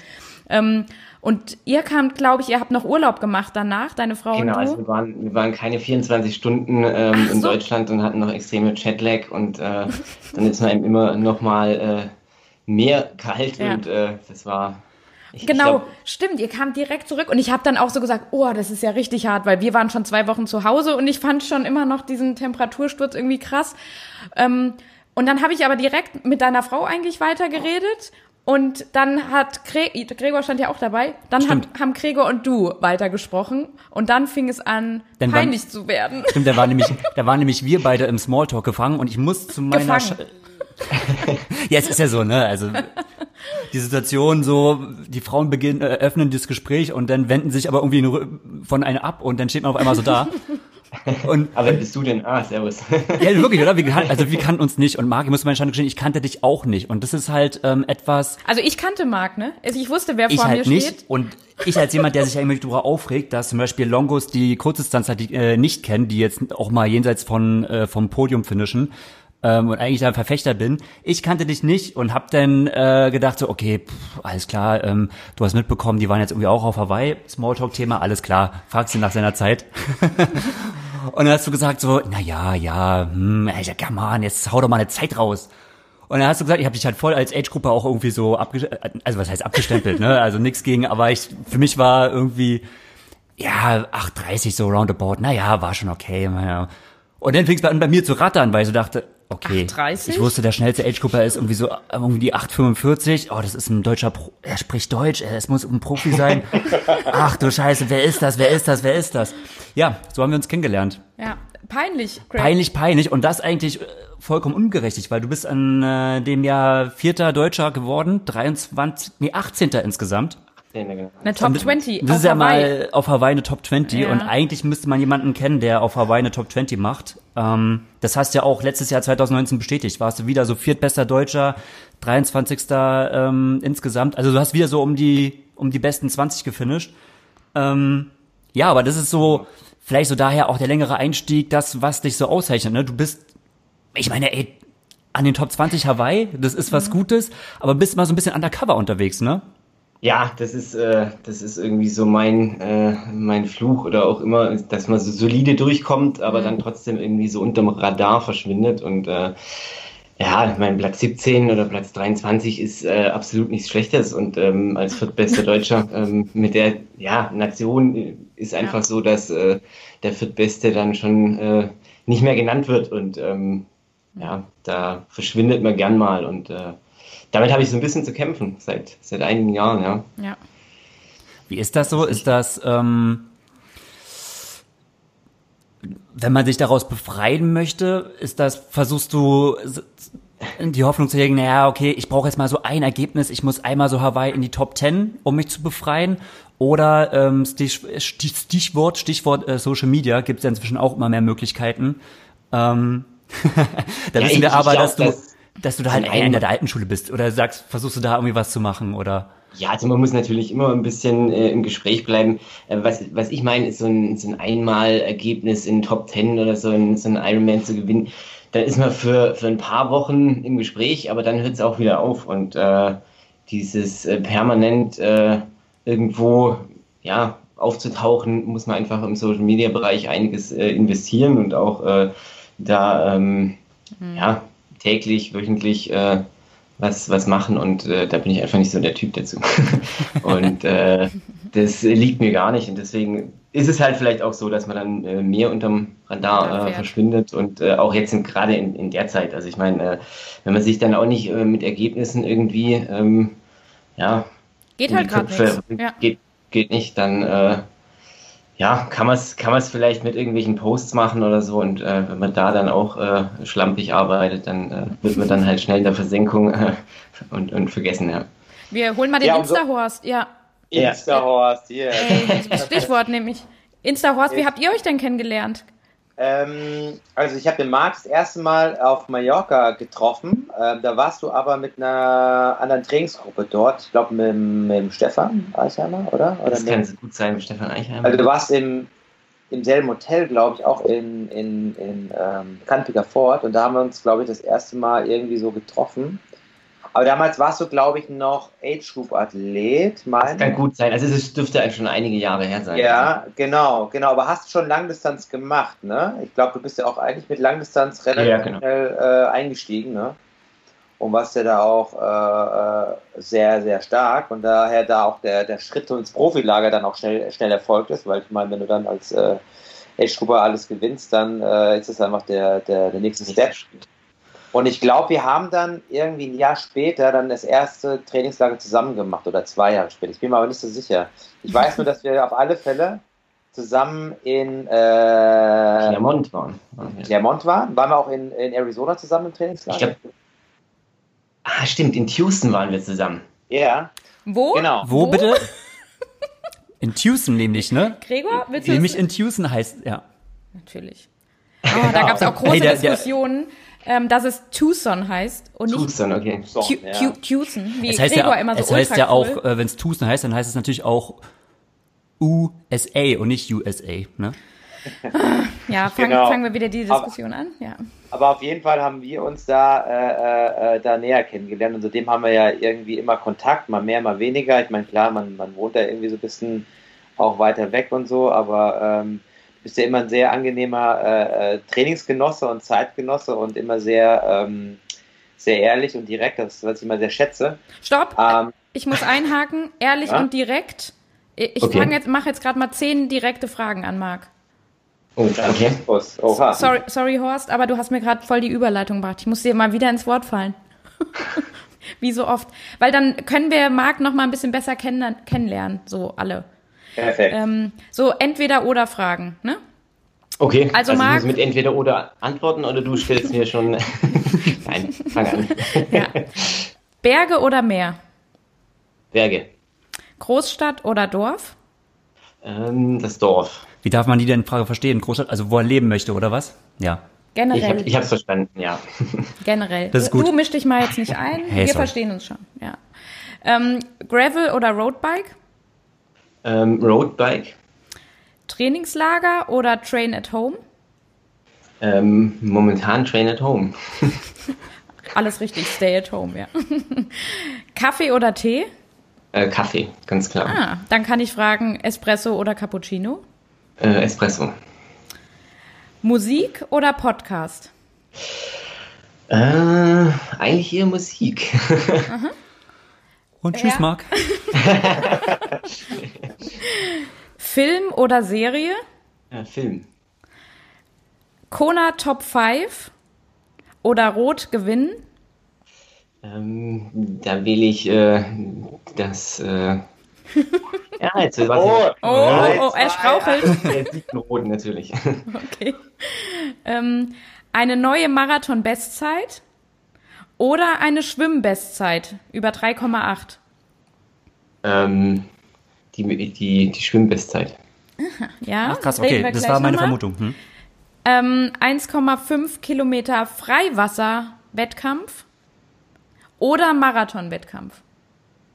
Ähm, und ihr kamt, glaube ich, ihr habt noch Urlaub gemacht danach, deine Frau Genau, und also du. wir waren, wir waren keine 24 Stunden ähm, Ach in so. Deutschland und hatten noch extreme Jetlag und äh, dann ist man eben immer noch mal äh, mehr kalt Ja. und äh, das war ich, ich Genau, glaub, stimmt, ihr kamt direkt zurück und ich habe dann auch so gesagt, oh, das ist ja richtig hart, weil wir waren schon zwei Wochen zu Hause und ich fand schon immer noch diesen Temperatursturz irgendwie krass. Ähm, und dann habe ich aber direkt mit deiner Frau eigentlich weitergeredet und dann hat Gre Gregor stand ja auch dabei, dann hat, Stimmt. haben Gregor und du weitergesprochen und dann fing es an, waren- peinlich zu werden. Stimmt, da waren nämlich, da waren nämlich wir beide im Smalltalk gefangen und ich muss zu meiner. Sch Ja, es ist ja so, ne? Also die Situation so, die Frauen beginnen, äh, öffnen das Gespräch und dann wenden sich aber irgendwie nur von einer ab und dann steht man auf einmal so da. Und aber wer bist du denn? Ah, servus. ja, wirklich, oder? Wir, kan- also wir kannten uns nicht und Marc, ich muss meine Schande gestehen, ich kannte dich auch nicht und das ist halt ähm, etwas, Also ich kannte Marc, ne? Also ich wusste, wer ich vor halt mir nicht. steht. Und ich als jemand, der sich ja immer darüber aufregt, dass zum Beispiel Longos die Kurzdistanzler die, äh, nicht kennen, die jetzt auch mal jenseits von äh, vom Podium finishen ähm, und eigentlich da ein Verfechter bin. Ich kannte dich nicht und hab dann äh, gedacht so, okay, pff, alles klar, ähm, du hast mitbekommen, die waren jetzt irgendwie auch auf Hawaii, Smalltalk-Thema, alles klar, fragst ihn nach seiner Zeit. und dann hast du gesagt so, na ja, ja, hm, ey, ja, on, jetzt hau doch mal eine Zeit raus. Und dann hast du gesagt, ich habe dich halt voll als Age-Gruppe auch irgendwie so abgestempelt, also was heißt abgestempelt, ne? Also nichts gegen, aber ich, für mich war irgendwie, ja, 8,30 so roundabout, naja, war schon okay, naja. Und dann fing es an bei mir zu rattern, weil ich so dachte, okay, 8,30? ich wusste, der schnellste Age-Grupper ist irgendwie so, irgendwie die 8,45, oh, das ist ein deutscher, Pro er spricht Deutsch, es muss ein Profi sein. Ach du Scheiße, wer ist das, wer ist das, wer ist das? Ja, so haben wir uns kennengelernt. Ja, peinlich, Greg. Peinlich, peinlich und das eigentlich äh, vollkommen ungerechtig, weil du bist an äh, dem Jahr vierter Deutscher geworden, 23, nee, 18. insgesamt. Eine Top 20 Das ist ja mal auf Hawaii eine Top 20 Ja. und eigentlich müsste man jemanden kennen, der auf Hawaii eine Top 20 macht. Ähm, das hast du ja auch letztes Jahr 2019 bestätigt. Warst du wieder so viertbester Deutscher, 23. Ähm, insgesamt. Also du hast wieder so um die um die besten 20 gefinisht. Ähm, ja, aber das ist so vielleicht so daher auch der längere Einstieg, das was dich so auszeichnet. Ne? Du bist, ich meine, ey, an den Top 20 Hawaii, das ist was Gutes, aber bist mal so ein bisschen undercover unterwegs, ne? Ja, das ist, äh, das ist irgendwie so mein, äh, mein Fluch oder auch immer, dass man so solide durchkommt, aber dann trotzdem irgendwie so unterm Radar verschwindet. Und äh, ja, mein Platz 17 oder Platz 23 ist äh, absolut nichts Schlechtes. Und ähm, als viertbester Deutscher ähm, mit der ja, Nation äh, ist einfach so, dass äh, der viertbeste dann schon äh, nicht mehr genannt wird. Und ähm, ja, da verschwindet man gern mal. Und äh, damit habe ich so ein bisschen zu kämpfen seit, seit einigen Jahren, ja. Ja. Wie ist das so? Ist das, ähm, wenn man sich daraus befreien möchte, ist das, versuchst du die Hoffnung zu hegen, naja, okay, ich brauche jetzt mal so ein Ergebnis, ich muss einmal so Hawaii in die Top 10, um mich zu befreien? Oder ähm, Stich, Stich, Stichwort, Stichwort äh, Social Media gibt es ja inzwischen auch immer mehr Möglichkeiten. Ähm, da Ja, wissen wir ich aber, glaub, dass du, dass dass du da halt zum einer der alten Schule bist. Oder sagst, versuchst du da irgendwie was zu machen? Oder Ja, also man muss natürlich immer ein bisschen äh, im Gespräch bleiben. Äh, was, was ich meine, ist so ein, so ein Einmal-Ergebnis in Top 10 oder so ein, so ein Ironman zu gewinnen. Da ist man für, für ein paar Wochen im Gespräch, aber dann hört es auch wieder auf. Und äh, dieses äh, permanent äh, irgendwo ja, aufzutauchen, muss man einfach im Social-Media-Bereich einiges äh, investieren und auch da ähm, ja, täglich, wöchentlich äh, was, was machen und äh, da bin ich einfach nicht so der Typ dazu. und äh, das liegt mir gar nicht und deswegen ist es halt vielleicht auch so, dass man dann äh, mehr unterm Radar äh, verschwindet und äh, auch jetzt gerade in, in der Zeit. Also ich meine, äh, wenn man sich dann auch nicht äh, mit Ergebnissen irgendwie ähm, ja, Geht halt gerade nichts. Ja. geht, geht nicht, dann äh, ja, kann man es kann man's vielleicht mit irgendwelchen Posts machen oder so und äh, wenn man da dann auch äh, schlampig arbeitet, dann äh, wird man dann halt schnell in der Versenkung äh, und, und vergessen, ja. Wir holen mal den Ja, Insta-Horst. Ja. Ja. Insta-Horst, hier. Ey, Stichwort nämlich. Insta-Horst, wie habt ihr euch denn kennengelernt? Ähm, also ich habe den Marc das erste Mal auf Mallorca getroffen. Ähm, da warst du aber mit einer anderen Trainingsgruppe dort. Ich glaube mit, mit dem Stefan Eichheimer, oder? oder Das kann so gut sein mit Stefan Eichheimer. also du warst im, im selben Hotel, glaube ich, auch in, in, in ähm, Cantiger Fort. Und da haben wir uns, glaube ich, das erste Mal irgendwie so getroffen. Aber damals warst du, glaube ich, noch Age Group Athlet, das kann gut sein. Also es dürfte eigentlich schon einige Jahre her sein. Ja, genau, genau. Aber hast schon Langdistanz gemacht, ne? Ich glaube, du bist ja auch eigentlich mit Langdistanz relativ Ja, genau. schnell äh, eingestiegen, ne? Und warst ja da auch äh, äh, sehr, sehr stark und daher da auch der, der Schritt ins Profilager dann auch schnell, schnell erfolgt ist, weil ich meine, wenn du dann als äh, Age-Grupper alles gewinnst, dann äh, ist es einfach der, der, der nächste Step. Und ich glaube, wir haben dann irgendwie ein Jahr später dann das erste Trainingslager zusammen gemacht oder zwei Jahre später. Ich bin mir aber nicht so sicher. Ich weiß nur, dass wir auf alle Fälle zusammen in äh, Clermont waren. waren wir. Clermont waren. Waren wir auch in, in Arizona zusammen im Trainingslager? Ich glaube, ah, stimmt, in Houston waren wir zusammen. Ja, Wo? genau. Wo, bitte? In Tucson nämlich, ne? Gregor, willst du Nämlich in Tucson heißt, ja. Natürlich. Oh, da gab es auch große Hey, der- der- Diskussionen, ähm, dass es Tucson heißt und nicht Houston, okay. So, Tu- ja. Tu- Tucson, wie Es heißt Gregor ja, immer so es heißt ja auch, äh, wenn es Tucson heißt, dann heißt es natürlich auch USA und nicht USA, ne? Ja, fangen, Genau. fangen wir wieder die Diskussion an. Ja. Aber auf jeden Fall haben wir uns da, äh, äh, da näher kennengelernt und seitdem haben wir ja irgendwie immer Kontakt, mal mehr, mal weniger. Ich meine, klar, man, man wohnt da irgendwie so ein bisschen auch weiter weg und so, aber ähm, bist ja immer ein sehr angenehmer äh, äh, Trainingsgenosse und Zeitgenosse und immer sehr, ähm, sehr ehrlich und direkt, das was ich immer sehr schätze. Stopp, Ähm, ich muss einhaken, ehrlich Ja? und direkt. Ich Okay. jetzt, mache jetzt gerade mal zehn direkte Fragen an, Marc. Oh, okay. Oha. Sorry, sorry, Horst, aber du hast mir gerade voll die Überleitung gebracht. Ich muss dir mal wieder ins Wort fallen. Wie so oft. Weil dann können wir Marc noch mal ein bisschen besser kennen, kennenlernen, so alle. Perfekt. Ähm, so entweder oder Fragen, ne? Okay, Also, ich Marc- mit entweder oder antworten oder du stellst mir schon. Nein, fang an. Ja. Berge oder Meer? Berge. Großstadt oder Dorf? Ähm, das Dorf. Wie darf man die denn Frage verstehen? Großstadt, also wo er leben möchte, oder was? Ja. Generell. ich hab's verstanden, ja. generell. Das ist gut. Du misch dich mal jetzt nicht ein. Hey, wir sorry. verstehen uns schon. Ja. Ähm, Gravel oder Roadbike? Ähm, Roadbike. Trainingslager oder Train at Home? Ähm, momentan Train at Home. Alles richtig, stay at home, ja. Kaffee oder Tee? Äh, Kaffee, ganz klar. Ah, dann kann ich fragen, Espresso oder Cappuccino? Äh, Espresso. Musik oder Podcast? Äh, eigentlich eher Musik. Und tschüss, Ja. Marc. Film oder Serie? äh, Film. Kona Top 5 oder Rot gewinnen? Ähm, da wähle ich äh, das. Äh, ja, jetzt. Oh, Oh, oh, oh, er strauchelt. Der Siegenroten natürlich. Okay. Ähm, eine neue Marathon-Bestzeit oder eine Schwimmbestzeit über 3,8? ähm, die, die, die Schwimmbestzeit. Ja, Ach krass, okay, das war meine. Vermutung. Hm? Ähm, 1,5 Kilometer Freiwasser-Wettkampf oder Marathon-Wettkampf?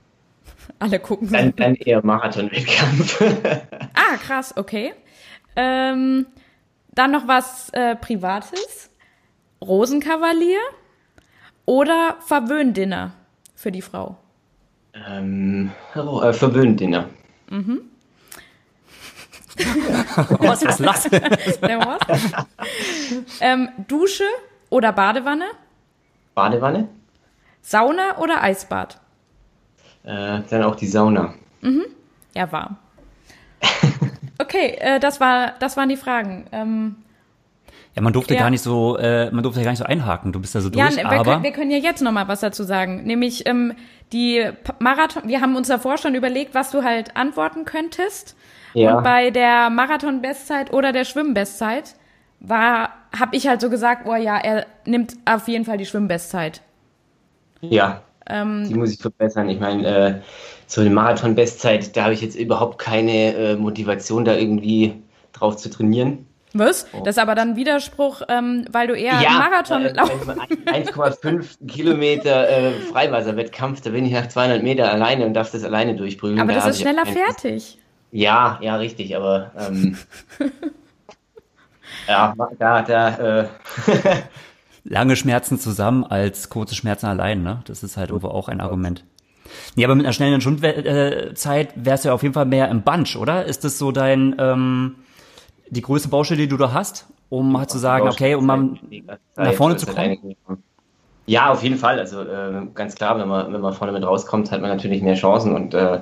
Alle gucken. Dann, dann eher Marathon-Wettkampf. Ah, krass, okay. Ähm, dann noch was äh, Privates. Rosenkavalier oder Verwöhndinner für die Frau? ähm, oh, äh, Verwöhnt-Dinner. Was ist das? Der Horst? ähm, Dusche oder Badewanne? Badewanne. Sauna oder Eisbad? Äh, dann auch die Sauna. Ja, warm. Okay, äh, das war, das waren die Fragen. Ähm, Ja, man durfte Ja. gar nicht so, äh, man durfte ja gar nicht so einhaken. Du bist da so ja, durch, wir, aber können, wir können ja jetzt noch mal was dazu sagen. Nämlich ähm, die Marathon. Wir haben uns davor schon überlegt, was du halt antworten könntest. Ja. Und bei der Marathon-Bestzeit oder der Schwimmbestzeit war, habe ich halt so gesagt, oh ja, er nimmt auf jeden Fall die Schwimmbestzeit. Ja, Ähm, die muss ich verbessern. Ich meine, äh, so eine Marathon-Bestzeit, da habe ich jetzt überhaupt keine äh, Motivation, da irgendwie drauf zu trainieren. Was? Das ist aber dann ein Widerspruch, ähm, weil du eher ja, Marathon äh, 1,5 Kilometer äh, Freiwasserwettkampf, da bin ich nach 200 Meter alleine und darf das alleine durchprügeln. Aber da das ist schneller fertig. Ja, ja, richtig, aber ähm, ja, da, da, äh, Lange Schmerzen zusammen als kurze Schmerzen allein, ne? Das ist halt irgendwo auch ein Argument. Ja, aber mit einer schnellen Schwimmzeit wärst du ja auf jeden Fall mehr im Bunch, oder? Ist das so dein ähm, die größte Baustelle, die du da hast, um halt zu sagen, okay, um mal nach vorne zu kommen? Ja, auf jeden Fall. Also äh, ganz klar, wenn man, wenn man vorne mit rauskommt, hat man natürlich mehr Chancen und äh,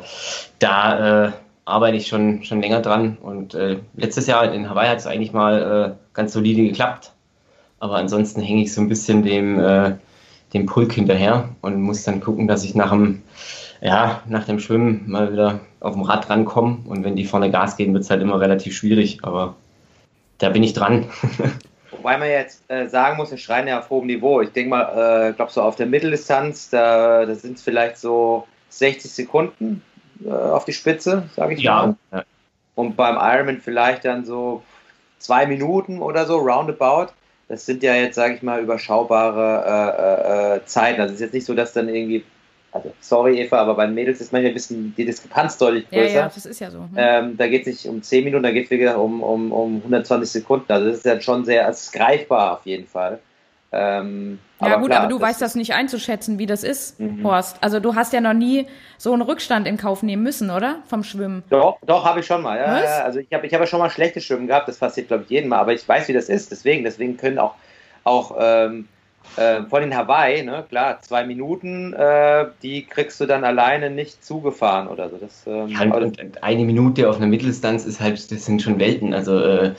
da äh, arbeite ich schon, schon länger dran. Und äh, letztes Jahr in Hawaii hat es eigentlich mal äh, ganz solide geklappt. Aber ansonsten hänge ich so ein bisschen dem, äh, dem Pulk hinterher und muss dann gucken, dass ich nach dem, ja, nach dem Schwimmen mal wieder auf dem Rad rankomme. Und wenn die vorne Gas geben, wird es halt immer relativ schwierig. Aber da bin ich dran. Wobei man jetzt äh, sagen muss, wir schreien ja auf hohem Niveau. Ich denke mal, äh, glaube so auf der Mitteldistanz, da, da sind es vielleicht so 60 Sekunden äh, auf die Spitze, sage ich ja. mal. Und beim Ironman vielleicht dann so zwei Minuten oder so, roundabout. Das sind ja jetzt, sage ich mal, überschaubare äh, äh, äh Zeiten. Also es ist jetzt nicht so, dass dann irgendwie also sorry Eva, aber bei Mädels ist manchmal ein bisschen die Diskrepanz deutlich größer. Ja, ja, das ist ja so. Ne? Ähm, da geht es nicht um 10 Minuten, da geht es wieder um, um, um 120 Sekunden. Also das ist ja schon sehr, also greifbar auf jeden Fall. Ähm, ja aber gut, klar, aber du weißt das nicht einzuschätzen, wie das ist, mhm. Horst. Also du hast ja noch nie so einen Rückstand in Kauf nehmen müssen, oder? Vom Schwimmen. Doch, doch, habe ich schon mal. Ja, ja, also ich habe ich hab ja schon mal schlechte Schwimmen gehabt, das passiert, glaube ich, jeden Mal, aber ich weiß, wie das ist. Deswegen, deswegen können auch, auch ähm, äh, von den Hawaii, ne, klar, zwei Minuten, äh, die kriegst du dann alleine nicht zugefahren oder so. Das, ähm, ja, und, eine Minute auf einer Mitteldistanz ist halt, das sind schon Welten. Also äh,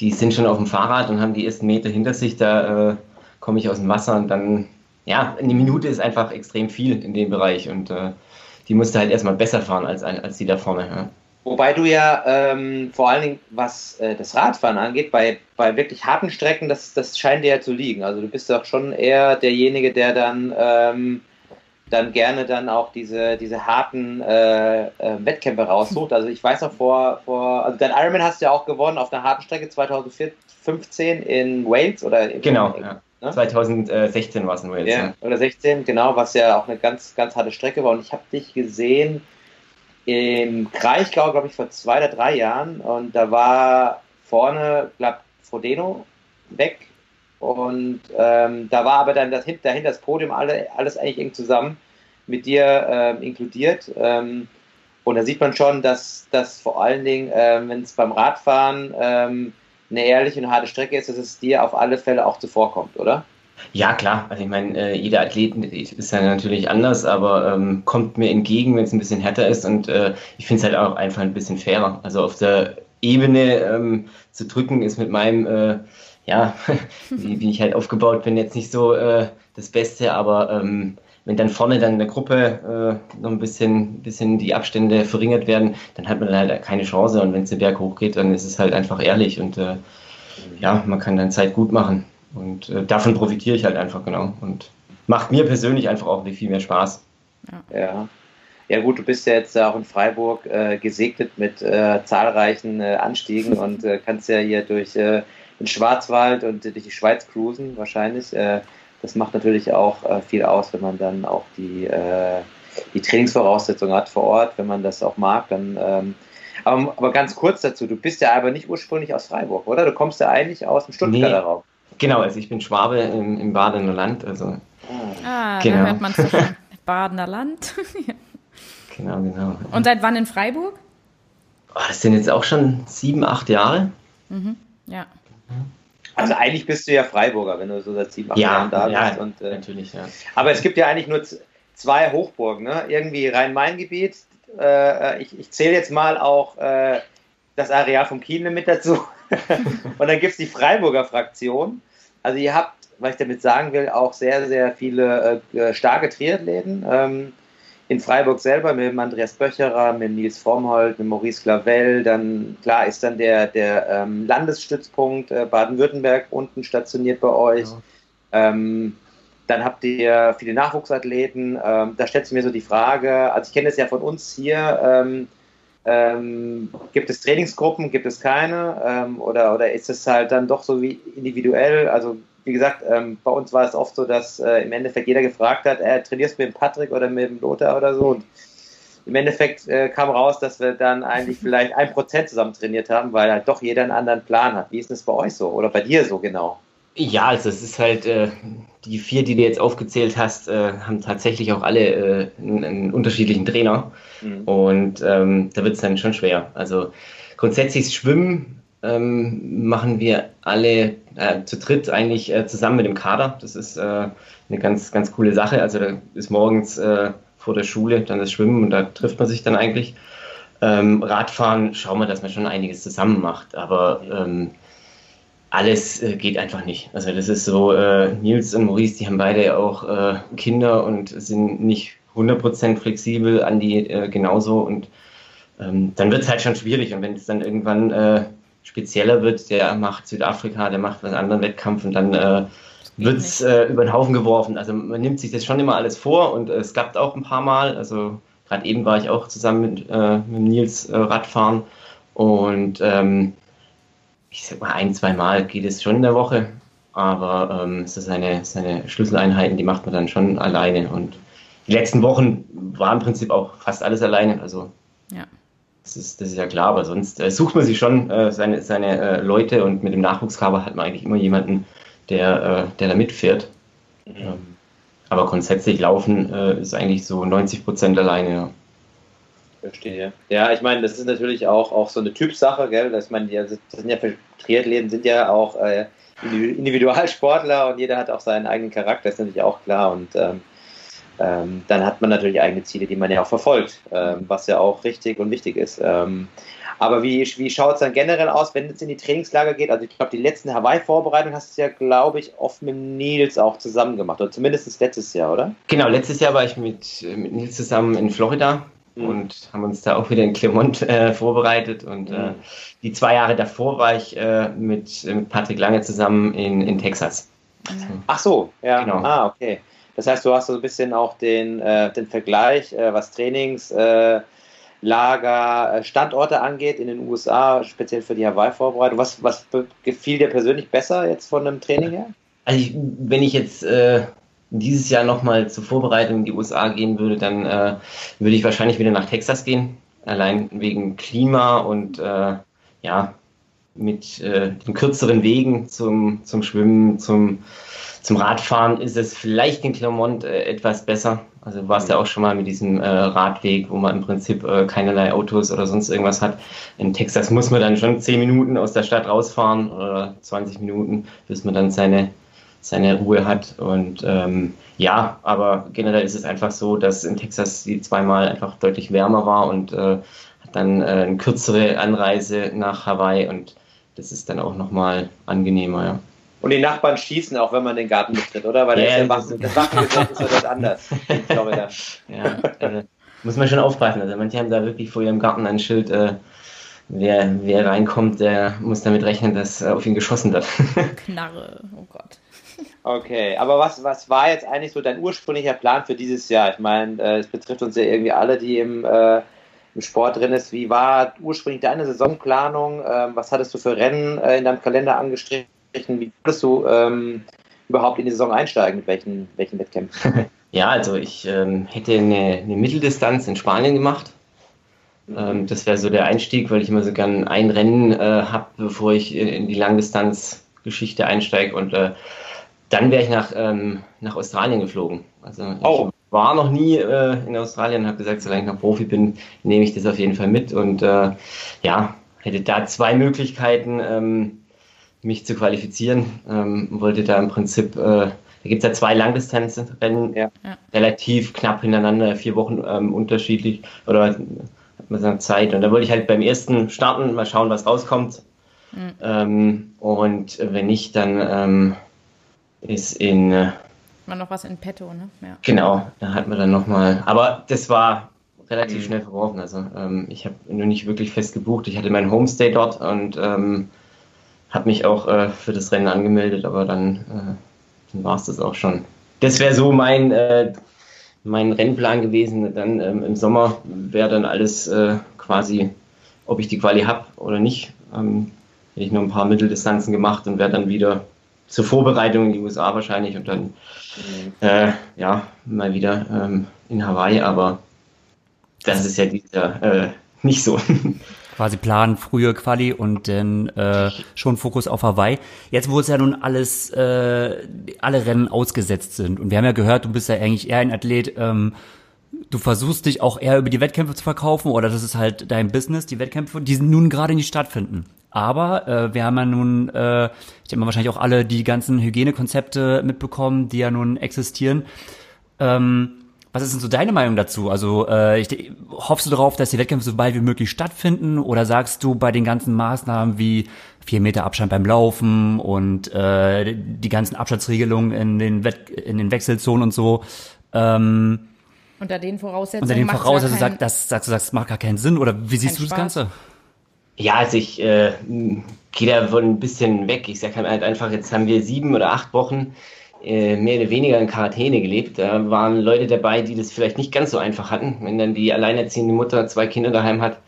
die sind schon auf dem Fahrrad und haben die ersten Meter hinter sich, da äh, komme ich aus dem Wasser und dann, ja, eine Minute ist einfach extrem viel in dem Bereich und äh, die musst du halt erstmal besser fahren als, als die da vorne. Ja. Wobei du ja ähm, vor allen Dingen, was äh, das Radfahren angeht, bei, bei wirklich harten Strecken, das, das scheint dir ja zu liegen. Also du bist doch schon eher derjenige, der dann, ähm, dann gerne dann auch diese, diese harten äh, äh, Wettkämpfe raussucht. Also ich weiß noch vor, vor also dein Ironman hast du ja auch gewonnen auf einer harten Strecke 2015 in Wales oder in, Genau, in, ja. Ne? 2016 war es in Wales. Ja, ja, oder 16, genau, was ja auch eine ganz, ganz harte Strecke war. Und ich habe dich gesehen im Kraichgau, glaube ich, vor zwei oder drei Jahren. Und da war vorne, glaube Frodeno weg. Und ähm, da war aber dann das, dahinter das Podium alle, alles eigentlich eng zusammen mit dir ähm, inkludiert. Ähm, und da sieht man schon, dass das vor allen Dingen, ähm, wenn es beim Radfahren ähm, eine ehrliche und harte Strecke ist, dass es dir auf alle Fälle auch zuvorkommt, oder? Ja, klar. Also ich meine, äh, jeder Athlet ist ja natürlich anders, aber ähm, kommt mir entgegen, wenn es ein bisschen härter ist. Und äh, ich finde es halt auch einfach ein bisschen fairer. Also auf der Ebene ähm, zu drücken ist mit meinem, äh, ja, wie, wie, ich halt aufgebaut bin, jetzt nicht so äh, das Beste, aber ähm, wenn dann vorne dann in der Gruppe äh, noch ein bisschen, bisschen die Abstände verringert werden, dann hat man halt keine Chance. Und wenn es den Berg hochgeht, dann ist es halt einfach ehrlich und äh, ja, man kann dann Zeit gut machen. Und äh, davon profitiere ich halt einfach genau. Und macht mir persönlich einfach auch viel mehr Spaß. Ja. ja. Gut, du bist ja jetzt auch in Freiburg äh, gesegnet mit äh, zahlreichen äh, Anstiegen und äh, kannst ja hier durch äh, den Schwarzwald und durch die Schweiz cruisen wahrscheinlich. Das macht natürlich auch viel aus, wenn man dann auch die, die Trainingsvoraussetzungen hat vor Ort, wenn man das auch mag. Dann, ähm, aber, aber, ganz kurz dazu, du bist ja aber nicht ursprünglich aus Freiburg, oder? Du kommst ja eigentlich aus dem Stuttgarter nee. Raum. Genau, also ich bin Schwabe im, im Badener Land. Also, ah, genau. da hört man es schon. Badener Land. genau, genau. Und seit wann in Freiburg? Oh, das sind jetzt auch schon sieben, acht Jahre. Mhm. Ja. Also eigentlich bist du ja Freiburger, wenn du so seit sieben, acht ja, Jahren da ja, bist. Und, äh, natürlich, ja. Aber es gibt ja eigentlich nur zwei Hochburgen, ne? Irgendwie Rhein-Main-Gebiet. Äh, ich, ich zähle jetzt mal auch äh, das Areal vom Kiel mit dazu. und dann gibt es die Freiburger Fraktion. Also ihr habt, was ich damit sagen will, auch sehr, sehr viele äh, starke Triathleten. Ähm, in Freiburg selber mit dem Andreas Böcherer, mit Nils Frommholt, mit Maurice Clavel. Dann, klar, ist dann der, der ähm, Landesstützpunkt äh, Baden-Württemberg unten stationiert bei euch. Ja. Ähm, dann habt ihr viele Nachwuchsathleten. Ähm, da stellt sich mir so die Frage, also ich kenne das ja von uns hier, ähm, gibt es Trainingsgruppen, gibt es keine? Ähm, oder, oder ist es halt dann doch so wie individuell? Also wie gesagt, ähm, bei uns war es oft so, dass äh, im Endeffekt jeder gefragt hat, äh, trainierst du mit dem Patrick oder mit dem Lothar oder so? Und im Endeffekt äh, kam raus, dass wir dann eigentlich vielleicht ein Prozent zusammen trainiert haben, weil halt doch jeder einen anderen Plan hat. Wie ist das bei euch so oder bei dir so genau? Ja, also es ist halt, äh, die vier, die du jetzt aufgezählt hast, äh, haben tatsächlich auch alle äh, einen, einen, unterschiedlichen Trainer. Mhm. Und ähm, da wird es dann schon schwer. Also grundsätzlich Schwimmen ähm, machen wir alle äh, zu dritt eigentlich äh, zusammen mit dem Kader. Das ist äh, eine ganz, ganz coole Sache. Also da ist morgens vor der Schule dann das Schwimmen und da trifft man sich dann eigentlich. Ähm, Radfahren schauen wir, dass man schon einiges zusammen macht. Aber ähm, alles äh, geht einfach nicht. Also das ist so, äh, Nils und Maurice, die haben beide auch äh, Kinder und sind nicht 100% flexibel, Andi äh, genauso. Und ähm, dann wird es halt schon schwierig. Und wenn es dann irgendwann äh, spezieller wird, der macht Südafrika, der macht einen anderen Wettkampf und dann äh, wird es über den Haufen geworfen. Also man nimmt sich das schon immer alles vor und es gab auch ein paar Mal, also gerade eben war ich auch zusammen mit, mit Nils Radfahren. Und ähm, ich sag mal, ein, zwei Mal geht es schon in der Woche, aber ähm, es ist seine, seine Schlüsseleinheiten, die macht man dann schon alleine. Und die letzten Wochen war im Prinzip auch fast alles alleine. Also ja. das, ist, das ist ja klar, aber sonst äh, sucht man sich schon äh, seine, seine äh, Leute und mit dem Nachwuchskaber hat man eigentlich immer jemanden, der, äh, der da mitfährt. Mhm. Ähm, aber grundsätzlich laufen äh, ist eigentlich so 90 Prozent alleine. Ja. Verstehe. Ja, ich meine, das ist natürlich auch, auch so eine Typsache, gell? Das, ich meine, die, sind ja für Triathleten sind ja auch äh, Individualsportler und jeder hat auch seinen eigenen Charakter, ist natürlich auch klar. Und ähm, ähm, dann hat man natürlich eigene Ziele, die man ja auch verfolgt, ähm, was ja auch richtig und wichtig ist. Ähm, aber wie, wie schaut es dann generell aus, wenn es in die Trainingslager geht? Also ich glaube, die letzten Hawaii-Vorbereitungen hast du ja, glaube ich, oft mit Nils auch zusammen gemacht. Oder zumindest letztes Jahr, oder? Genau, letztes Jahr war ich mit, mit Nils zusammen in Florida mhm. und haben uns da auch wieder in Clermont äh, vorbereitet. Und äh, mhm. äh, die zwei Jahre davor war ich äh, mit, mit Patrick Lange zusammen in, in Texas. Also, Ach so, ja. Genau. Ah, okay. Das heißt, du hast so ein bisschen auch den, äh, den Vergleich, äh, was Trainings, Lager, Standorte angeht in den USA, speziell für die Hawaii-Vorbereitung. Was, was gefiel dir persönlich besser jetzt von einem Training her? Also ich, wenn ich jetzt äh, dieses Jahr nochmal zur Vorbereitung in die USA gehen würde, dann äh, würde ich wahrscheinlich wieder nach Texas gehen. Allein wegen Klima und äh, ja, mit äh, den kürzeren Wegen zum, zum Schwimmen, zum, zum Radfahren ist es vielleicht in Clermont äh, etwas besser. Also du warst ja auch schon mal mit diesem äh, Radweg, wo man im Prinzip äh, keinerlei Autos oder sonst irgendwas hat. In Texas muss man dann schon 10 Minuten aus der Stadt rausfahren oder 20 Minuten, bis man dann seine seine Ruhe hat. Und ähm, ja, aber generell ist es einfach so, dass in Texas die zweimal einfach deutlich wärmer war und äh, hat dann äh, eine kürzere Anreise nach Hawaii und das ist dann auch nochmal angenehmer, ja. Und die Nachbarn schießen auch, wenn man den Garten betritt, oder? Weil yeah, das, ist das Wachengesetz ist ja das anders in Florida. Ja, also, muss man schon aufpassen. Also manche haben da wirklich vor ihrem Garten ein Schild, äh, wer, wer reinkommt, der muss damit rechnen, dass äh, auf ihn geschossen wird. Knarre, oh Gott. Okay, aber was, was war jetzt eigentlich so dein ursprünglicher Plan für dieses Jahr? Ich meine, äh, es betrifft uns ja irgendwie alle, die im, äh, im Sport drin ist. Wie war ursprünglich deine Saisonplanung? Ähm, was hattest du für Rennen äh, in deinem Kalender angestrichen? Wie würdest du ähm, überhaupt in die Saison einsteigen? Mit welchen, welchen Wettkämpfen? Ja, also ich ähm, hätte eine, eine, Mitteldistanz in Spanien gemacht. Ähm, das wäre so der Einstieg, weil ich immer so gern ein Rennen äh, habe, bevor ich in die Langdistanzgeschichte einsteige. Und äh, dann wäre ich nach, ähm, nach Australien geflogen. Also oh. ich war noch nie äh, in Australien und habe gesagt, solange ich noch Profi bin, nehme ich das auf jeden Fall mit. Und äh, ja, hätte da zwei Möglichkeiten, ähm, mich zu qualifizieren. Ähm, wollte da im Prinzip, äh, da gibt es ja zwei Langdistanzrennen, ja. relativ knapp hintereinander, vier Wochen ähm, unterschiedlich oder hat man so Zeit. Und da wollte ich halt beim ersten starten, mal schauen, was rauskommt. Mhm. Ähm, und wenn nicht, dann ähm, ist in. Äh, man noch was in petto, ne? Ja. Genau, da hat man dann nochmal. Aber das war relativ mhm. schnell verworfen. Also ähm, ich habe nur nicht wirklich fest gebucht. Ich hatte meinen Homestay dort und ähm, habe mich auch äh, für das Rennen angemeldet, aber dann, äh, dann war es das auch schon. Das wäre so mein, äh, mein Rennplan gewesen. Dann ähm, im Sommer wäre dann alles äh, quasi, ob ich die Quali habe oder nicht. Ähm, hätte ich nur ein paar Mitteldistanzen gemacht und wäre dann wieder zur Vorbereitung in die USA wahrscheinlich und dann äh, ja mal wieder ähm, in Hawaii. Aber das ist ja dieser äh, nicht so. quasi planen, frühe Quali und dann äh, schon Fokus auf Hawaii. Jetzt, wo es ja nun alles, äh, alle Rennen ausgesetzt sind und wir haben ja gehört, du bist ja eigentlich eher ein Athlet, ähm, du versuchst dich auch eher über die Wettkämpfe zu verkaufen oder das ist halt dein Business, die Wettkämpfe, die nun gerade nicht stattfinden. Aber äh, wir haben ja nun, äh, ich denke mal wahrscheinlich auch alle die ganzen Hygienekonzepte mitbekommen, die ja nun existieren. Ähm, was ist denn so deine Meinung dazu? Also äh, ich, hoffst du darauf, dass die Wettkämpfe so bald wie möglich stattfinden oder sagst du bei den ganzen Maßnahmen wie vier Meter Abstand beim Laufen und äh, die ganzen Abstandsregelungen in den, Wett in den Wechselzonen und so, ähm, unter den Voraussetzungen. Unter den Voraussetzungen sagst, das, sagst du, das macht gar keinen Sinn oder wie siehst du das Ganze? Ja, also ich äh, gehe da wohl ein bisschen weg. Ich sage halt einfach, jetzt haben wir sieben oder acht Wochen äh, mehr oder weniger in Quarantäne gelebt. Da waren Leute dabei, die das vielleicht nicht ganz so einfach hatten, wenn dann die alleinerziehende Mutter zwei Kinder daheim hat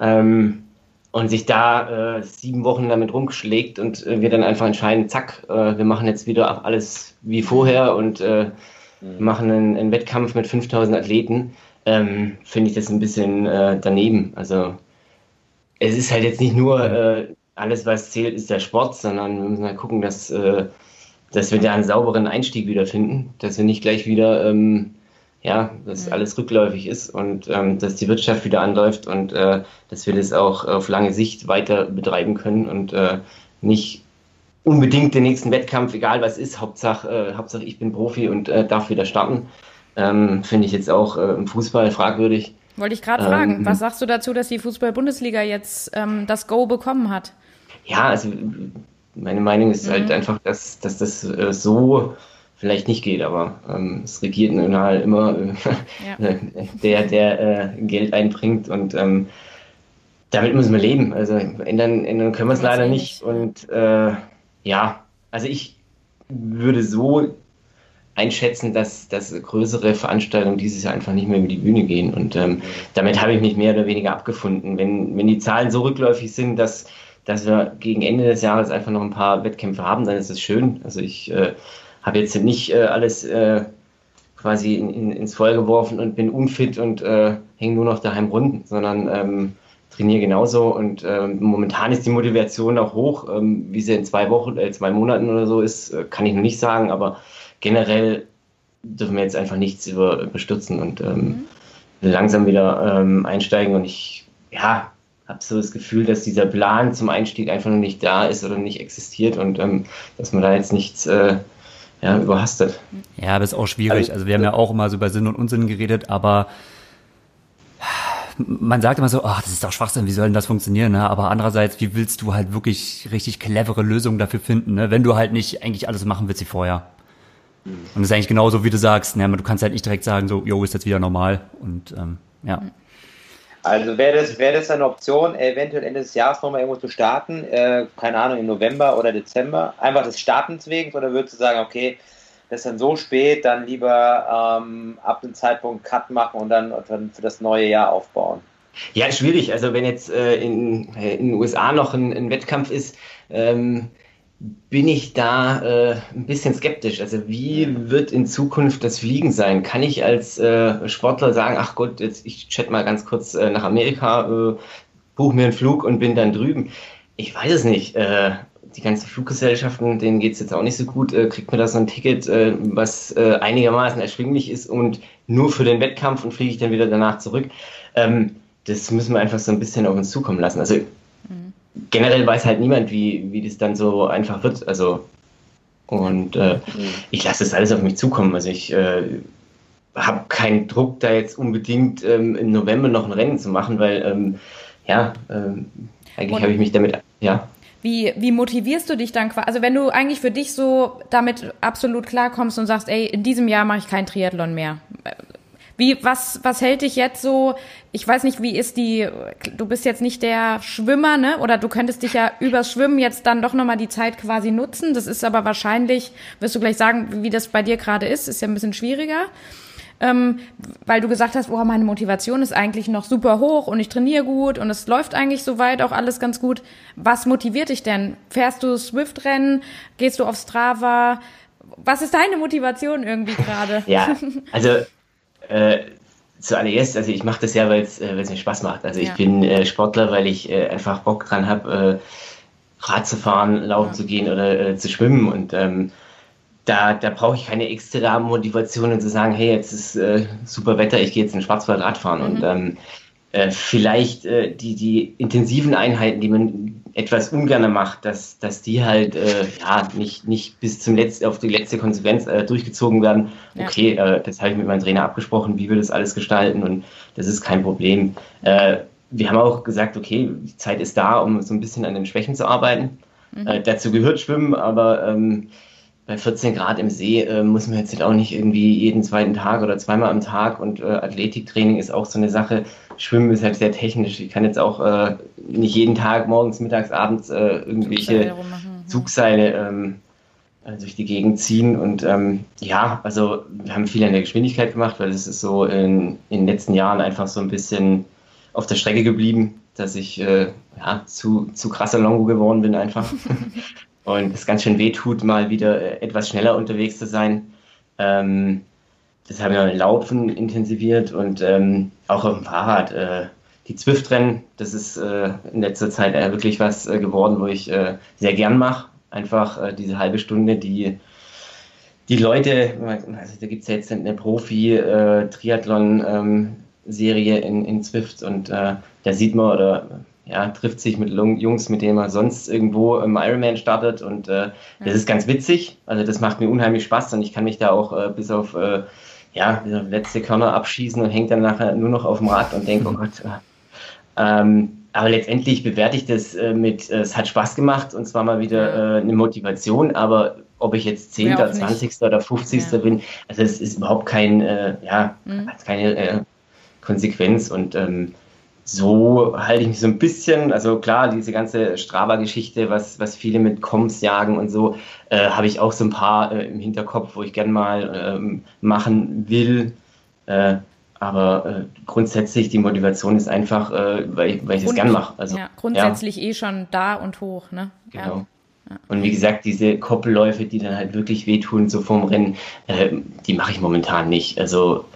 ähm, und sich da äh, sieben Wochen damit rumgeschlägt und äh, wir dann einfach entscheiden, zack, äh, wir machen jetzt wieder alles wie vorher und äh, mhm. machen einen, einen, Wettkampf mit 5000 Athleten, ähm, finde ich das ein bisschen äh, daneben. Also es ist halt jetzt nicht nur alles, was zählt, ist der Sport, sondern wir müssen halt gucken, dass dass wir da einen sauberen Einstieg wiederfinden, dass wir nicht gleich wieder, ähm, ja, dass alles rückläufig ist und ähm, dass die Wirtschaft wieder anläuft und äh, dass wir das auch auf lange Sicht weiter betreiben können und äh, nicht unbedingt den nächsten Wettkampf, egal was ist, Hauptsache, äh, Hauptsache ich bin Profi und äh, darf wieder starten. Ähm, Finde ich jetzt auch äh, im Fußball fragwürdig. Wollte ich gerade fragen, ähm, was sagst du dazu, dass die Fußball-Bundesliga jetzt ähm, das Go bekommen hat? Ja, also meine Meinung ist halt mhm. halt einfach, dass, dass das äh, so vielleicht nicht geht, aber ähm, es regiert nun halt immer äh, ja. der, der äh, Geld einbringt und ähm, damit müssen wir leben. Also ändern, ändern können wir es leider nicht. Und äh, ja, also ich würde so einschätzen, dass, dass größere Veranstaltungen dieses Jahr einfach nicht mehr über die Bühne gehen. Und ähm, damit habe ich mich mehr oder weniger abgefunden. Wenn, wenn die Zahlen so rückläufig sind, dass dass wir gegen Ende des Jahres einfach noch ein paar Wettkämpfe haben, dann ist es schön. Also ich äh, habe jetzt nicht äh, alles äh, quasi in, in, ins Feuer geworfen und bin unfit und äh, hänge nur noch daheim runden, sondern ähm, trainiere genauso und ähm, momentan ist die Motivation auch hoch. Ähm, wie sie in zwei Wochen, äh, zwei Monaten oder so ist, äh, kann ich noch nicht sagen, aber generell dürfen wir jetzt einfach nichts über, überstürzen und ähm, mhm. langsam wieder ähm, einsteigen und ich, ja, habe so das Gefühl, dass dieser Plan zum Einstieg einfach noch nicht da ist oder nicht existiert und ähm, dass man da jetzt nichts äh, ja, überhastet. Ja, aber ist auch schwierig. Also wir haben ja auch immer so über Sinn und Unsinn geredet, aber man sagt immer so, ach, das ist doch Schwachsinn, wie soll denn das funktionieren? Ne? Aber andererseits, wie willst du halt wirklich richtig clevere Lösungen dafür finden, ne? wenn du halt nicht eigentlich alles machen willst wie vorher? Und das ist eigentlich genauso, wie du sagst. Ne? Du kannst halt nicht direkt sagen, so, jo, ist jetzt wieder normal. Und ähm, ja. Also wäre das, wär das eine Option, eventuell Ende des Jahres nochmal irgendwo zu starten, äh, keine Ahnung, im November oder Dezember, einfach des Startens wegen, oder würdest du sagen, okay, das ist dann so spät, dann lieber ähm, ab dem Zeitpunkt Cut machen und dann, dann für das neue Jahr aufbauen? Ja, schwierig. Also wenn jetzt äh, in, äh, in den USA noch ein, ein Wettkampf ist, ähm, bin ich da äh, ein bisschen skeptisch. Also wie wird in Zukunft das Fliegen sein? Kann ich als äh, Sportler sagen, ach Gott, jetzt ich chat mal ganz kurz äh, nach Amerika, äh, buche mir einen Flug und bin dann drüben? Ich weiß es nicht. Äh, die ganzen Fluggesellschaften, denen geht es jetzt auch nicht so gut. Äh, kriegt man da so ein Ticket, äh, was einigermaßen erschwinglich ist und nur für den Wettkampf und fliege ich dann wieder danach zurück? Ähm, das müssen wir einfach so ein bisschen auf uns zukommen lassen. Also generell weiß halt niemand, wie, wie das dann so einfach wird. Also, und äh, mhm. ich lasse das alles auf mich zukommen. Also ich äh, habe keinen Druck, da jetzt unbedingt ähm, im November noch ein Rennen zu machen, weil ähm, ja, ähm, eigentlich habe ich mich damit, ja. Wie, wie motivierst du dich dann quasi? Also wenn du eigentlich für dich so damit absolut klarkommst und sagst, ey, in diesem Jahr mache ich kein Triathlon mehr. Wie, was, was hält dich jetzt so? Ich weiß nicht, wie ist die, du bist jetzt nicht der Schwimmer, ne? Oder du könntest dich ja übers Schwimmen jetzt dann doch nochmal die Zeit quasi nutzen. Das ist aber wahrscheinlich, wirst du gleich sagen, wie das bei dir gerade ist, ist ja ein bisschen schwieriger. ähm, weil du gesagt hast, oh, meine Motivation ist eigentlich noch super hoch und ich trainiere gut und es läuft eigentlich soweit auch alles ganz gut. Was motiviert dich denn? Fährst du Swift-Rennen? Gehst du auf Strava? Was ist deine Motivation irgendwie gerade? ja, also äh, zuallererst, also ich mache das ja, weil es äh, mir Spaß macht. Also ja. ich bin äh, Sportler, weil ich äh, einfach Bock dran habe, äh, Rad zu fahren, laufen ja. zu gehen oder äh, zu schwimmen und ähm, da, da brauche ich keine extra Motivation und zu sagen, hey, jetzt ist äh, super Wetter, ich gehe jetzt in Schwarzwald Radfahren. Mhm. Und ähm, äh, vielleicht die, die intensiven Einheiten, die man etwas ungerner macht, dass, dass die halt äh, ja nicht, nicht bis zum letzten, auf die letzte Konsequenz äh, durchgezogen werden. Okay, äh, das habe ich mit meinem Trainer abgesprochen, wie wir das alles gestalten und das ist kein Problem. Äh, wir haben auch gesagt, okay, die Zeit ist da, um so ein bisschen an den Schwächen zu arbeiten. Mhm. Äh, dazu gehört Schwimmen, aber ähm, bei 14 Grad im See äh, muss man jetzt halt auch nicht irgendwie jeden zweiten Tag oder zweimal am Tag und äh, Athletiktraining ist auch so eine Sache. Schwimmen ist halt sehr technisch. Ich kann jetzt auch äh, nicht jeden Tag morgens, mittags, abends äh, irgendwelche Zugseile ähm, äh, durch die Gegend ziehen. Und ähm, ja, also wir haben viel an der Geschwindigkeit gemacht, weil es ist so in, in den letzten Jahren einfach so ein bisschen auf der Strecke geblieben, dass ich äh, ja, zu, zu krasser Longo geworden bin einfach. und es ganz schön weh tut, mal wieder äh, etwas schneller unterwegs zu sein. Ähm, das haben wir mit Laufen intensiviert und ähm, auch auf dem Fahrrad. Äh, die Zwift-Rennen, das ist äh, in letzter Zeit äh, wirklich was äh, geworden, wo ich äh, sehr gern mache. Einfach diese halbe Stunde, die die Leute, also da gibt es ja jetzt eine Profi-Triathlon-Serie ähm, in, in Zwift und da sieht man oder ja, trifft sich mit Jungs, mit denen man sonst irgendwo im Ironman startet und äh, das ist ganz witzig. Also das macht mir unheimlich Spaß und ich kann mich da auch äh, bis auf äh, ja, letzte Körner abschießen und hängt dann nachher nur noch auf dem Rad und denke, oh Gott. Äh, ähm, aber letztendlich bewerte ich das äh, mit, äh, es hat Spaß gemacht und zwar mal wieder eine Motivation, aber ob ich jetzt 10., ja, 20. oder 50. Ja. bin, also es ist überhaupt kein, ja, mhm. keine Konsequenz und ähm, so halte ich mich so ein bisschen, also klar, diese ganze Strava-Geschichte, was, was viele mit Koms jagen und so, äh, habe ich auch so ein paar äh, im Hinterkopf, wo ich gern mal ähm, machen will. Äh, aber äh, grundsätzlich die Motivation ist einfach, äh, weil, ich, weil ich das gern mache. Also, ja, grundsätzlich ja. eh schon da und hoch, ne? Genau. Ja. Und wie gesagt, diese Koppelläufe, die dann halt wirklich wehtun, so vorm Rennen, äh, die mache ich momentan nicht. Also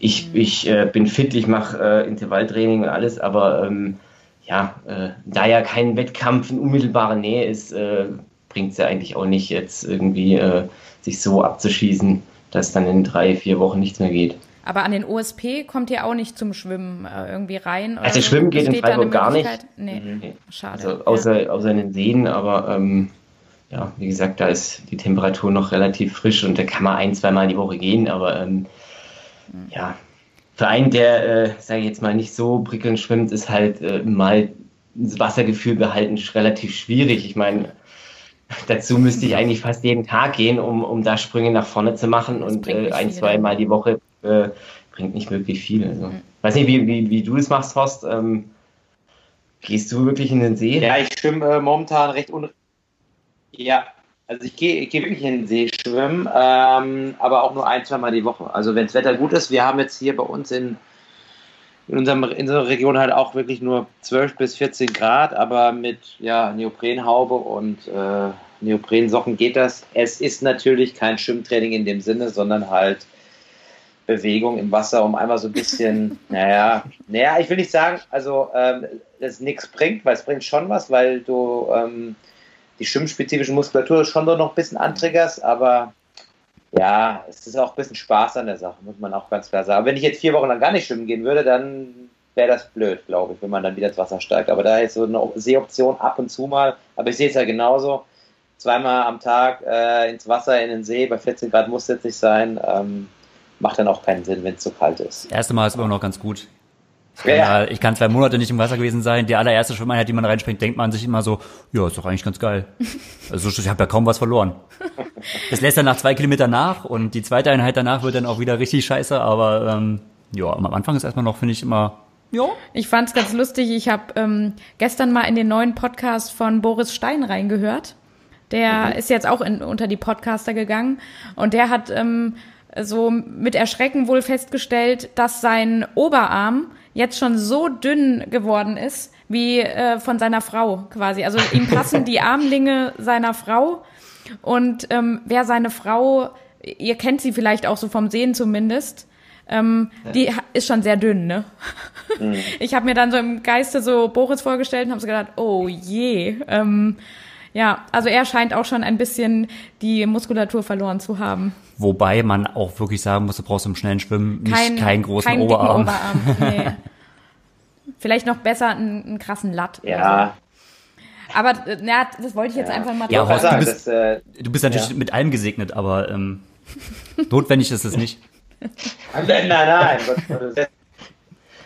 ich, ich äh, bin fit, ich mache äh, Intervalltraining und alles, aber ähm, ja, äh, da ja kein Wettkampf in unmittelbarer Nähe ist, äh, bringt es ja eigentlich auch nicht, jetzt irgendwie äh, sich so abzuschießen, dass dann in drei, vier Wochen nichts mehr geht. Aber an den OSP kommt ihr auch nicht zum Schwimmen äh, irgendwie rein? also Schwimmen geht in Freiburg gar nicht. Nee, nee. schade. Also außer, ja. außer in den Seen, aber ähm, ja, wie gesagt, da ist die Temperatur noch relativ frisch und da kann man ein, zweimal die Woche gehen, aber ähm, ja, für einen, der, äh, sage ich jetzt mal, nicht so prickelnd schwimmt, ist halt äh, mal das Wassergefühl behalten relativ schwierig. Ich meine, dazu müsste ich eigentlich fast jeden Tag gehen, um, um da Sprünge nach vorne zu machen das und äh, ein, zwei Mal die Woche äh, bringt nicht wirklich viel. Also, mhm. Weiß nicht, wie, wie, wie du das machst, Horst. Ähm, gehst du wirklich in den See? Ja, ich schwimme äh, momentan recht un. Ja, also ich gehe geh wirklich in den See schwimmen, ähm, aber auch nur ein, zwei Mal die Woche. Also wenn das Wetter gut ist, wir haben jetzt hier bei uns in, in, unserem, in unserer Region halt auch wirklich nur 12 bis 14 Grad, aber mit ja, Neoprenhaube und äh, Neoprensocken geht das. Es ist natürlich kein Schwimmtraining in dem Sinne, sondern halt Bewegung im Wasser, um einmal so ein bisschen, naja, naja, ich will nicht sagen, also ähm, das nichts bringt, weil es bringt schon was, weil du ähm, die schwimmspezifische Muskulatur schon noch ein bisschen antriggerst, aber ja, es ist auch ein bisschen Spaß an der Sache, muss man auch ganz klar sagen. Aber wenn ich jetzt vier Wochen lang gar nicht schwimmen gehen würde, dann wäre das blöd, glaube ich, wenn man dann wieder ins Wasser steigt. Aber da ist so eine Seeoption ab und zu mal, aber ich sehe es ja genauso. Zweimal am Tag äh, ins Wasser, in den See, bei 14 Grad muss es jetzt nicht sein. Ähm, macht dann auch keinen Sinn, wenn es zu kalt ist. Das erste Mal ist immer noch ganz gut. Ich kann, ja. ich kann zwei Monate nicht im Wasser gewesen sein. Die allererste Schwimmeinheit, die man reinspringt, denkt man sich immer so, ja, ist doch eigentlich ganz geil. Also ich habe ja kaum was verloren. Das lässt dann nach zwei Kilometern nach und die zweite Einheit danach wird dann auch wieder richtig scheiße, aber ähm, ja, am Anfang ist erstmal noch, finde ich, immer ja. Ich fand's ganz lustig. Ich habe ähm, gestern mal in den neuen Podcast von Boris Stein reingehört. Der mhm. ist jetzt auch in, unter die Podcaster gegangen und der hat ähm, so mit Erschrecken wohl festgestellt, dass sein Oberarm jetzt schon so dünn geworden ist wie äh, von seiner Frau quasi. Also ihm passen die Armlinge seiner Frau und ähm, wer seine Frau, ihr kennt sie vielleicht auch so vom Sehen zumindest, ähm, ja. die ist schon sehr dünn, ne? Mhm. Ich habe mir dann so im Geiste so Boris vorgestellt und habe so gedacht, oh je. Ähm, ja, also er scheint auch schon ein bisschen die Muskulatur verloren zu haben. Wobei man auch wirklich sagen muss, du brauchst im schnellen Schwimmen nicht kein, keinen großen keinen Oberarm. Oberarm. Nee. Vielleicht noch besser einen, einen krassen Latt. Ja. So. Aber äh, na, das wollte ich jetzt ja. einfach mal ja, Horst, du, bist, das, äh, du bist natürlich ja. mit allem gesegnet, aber ähm, notwendig ist es nicht. nein, nein, nein.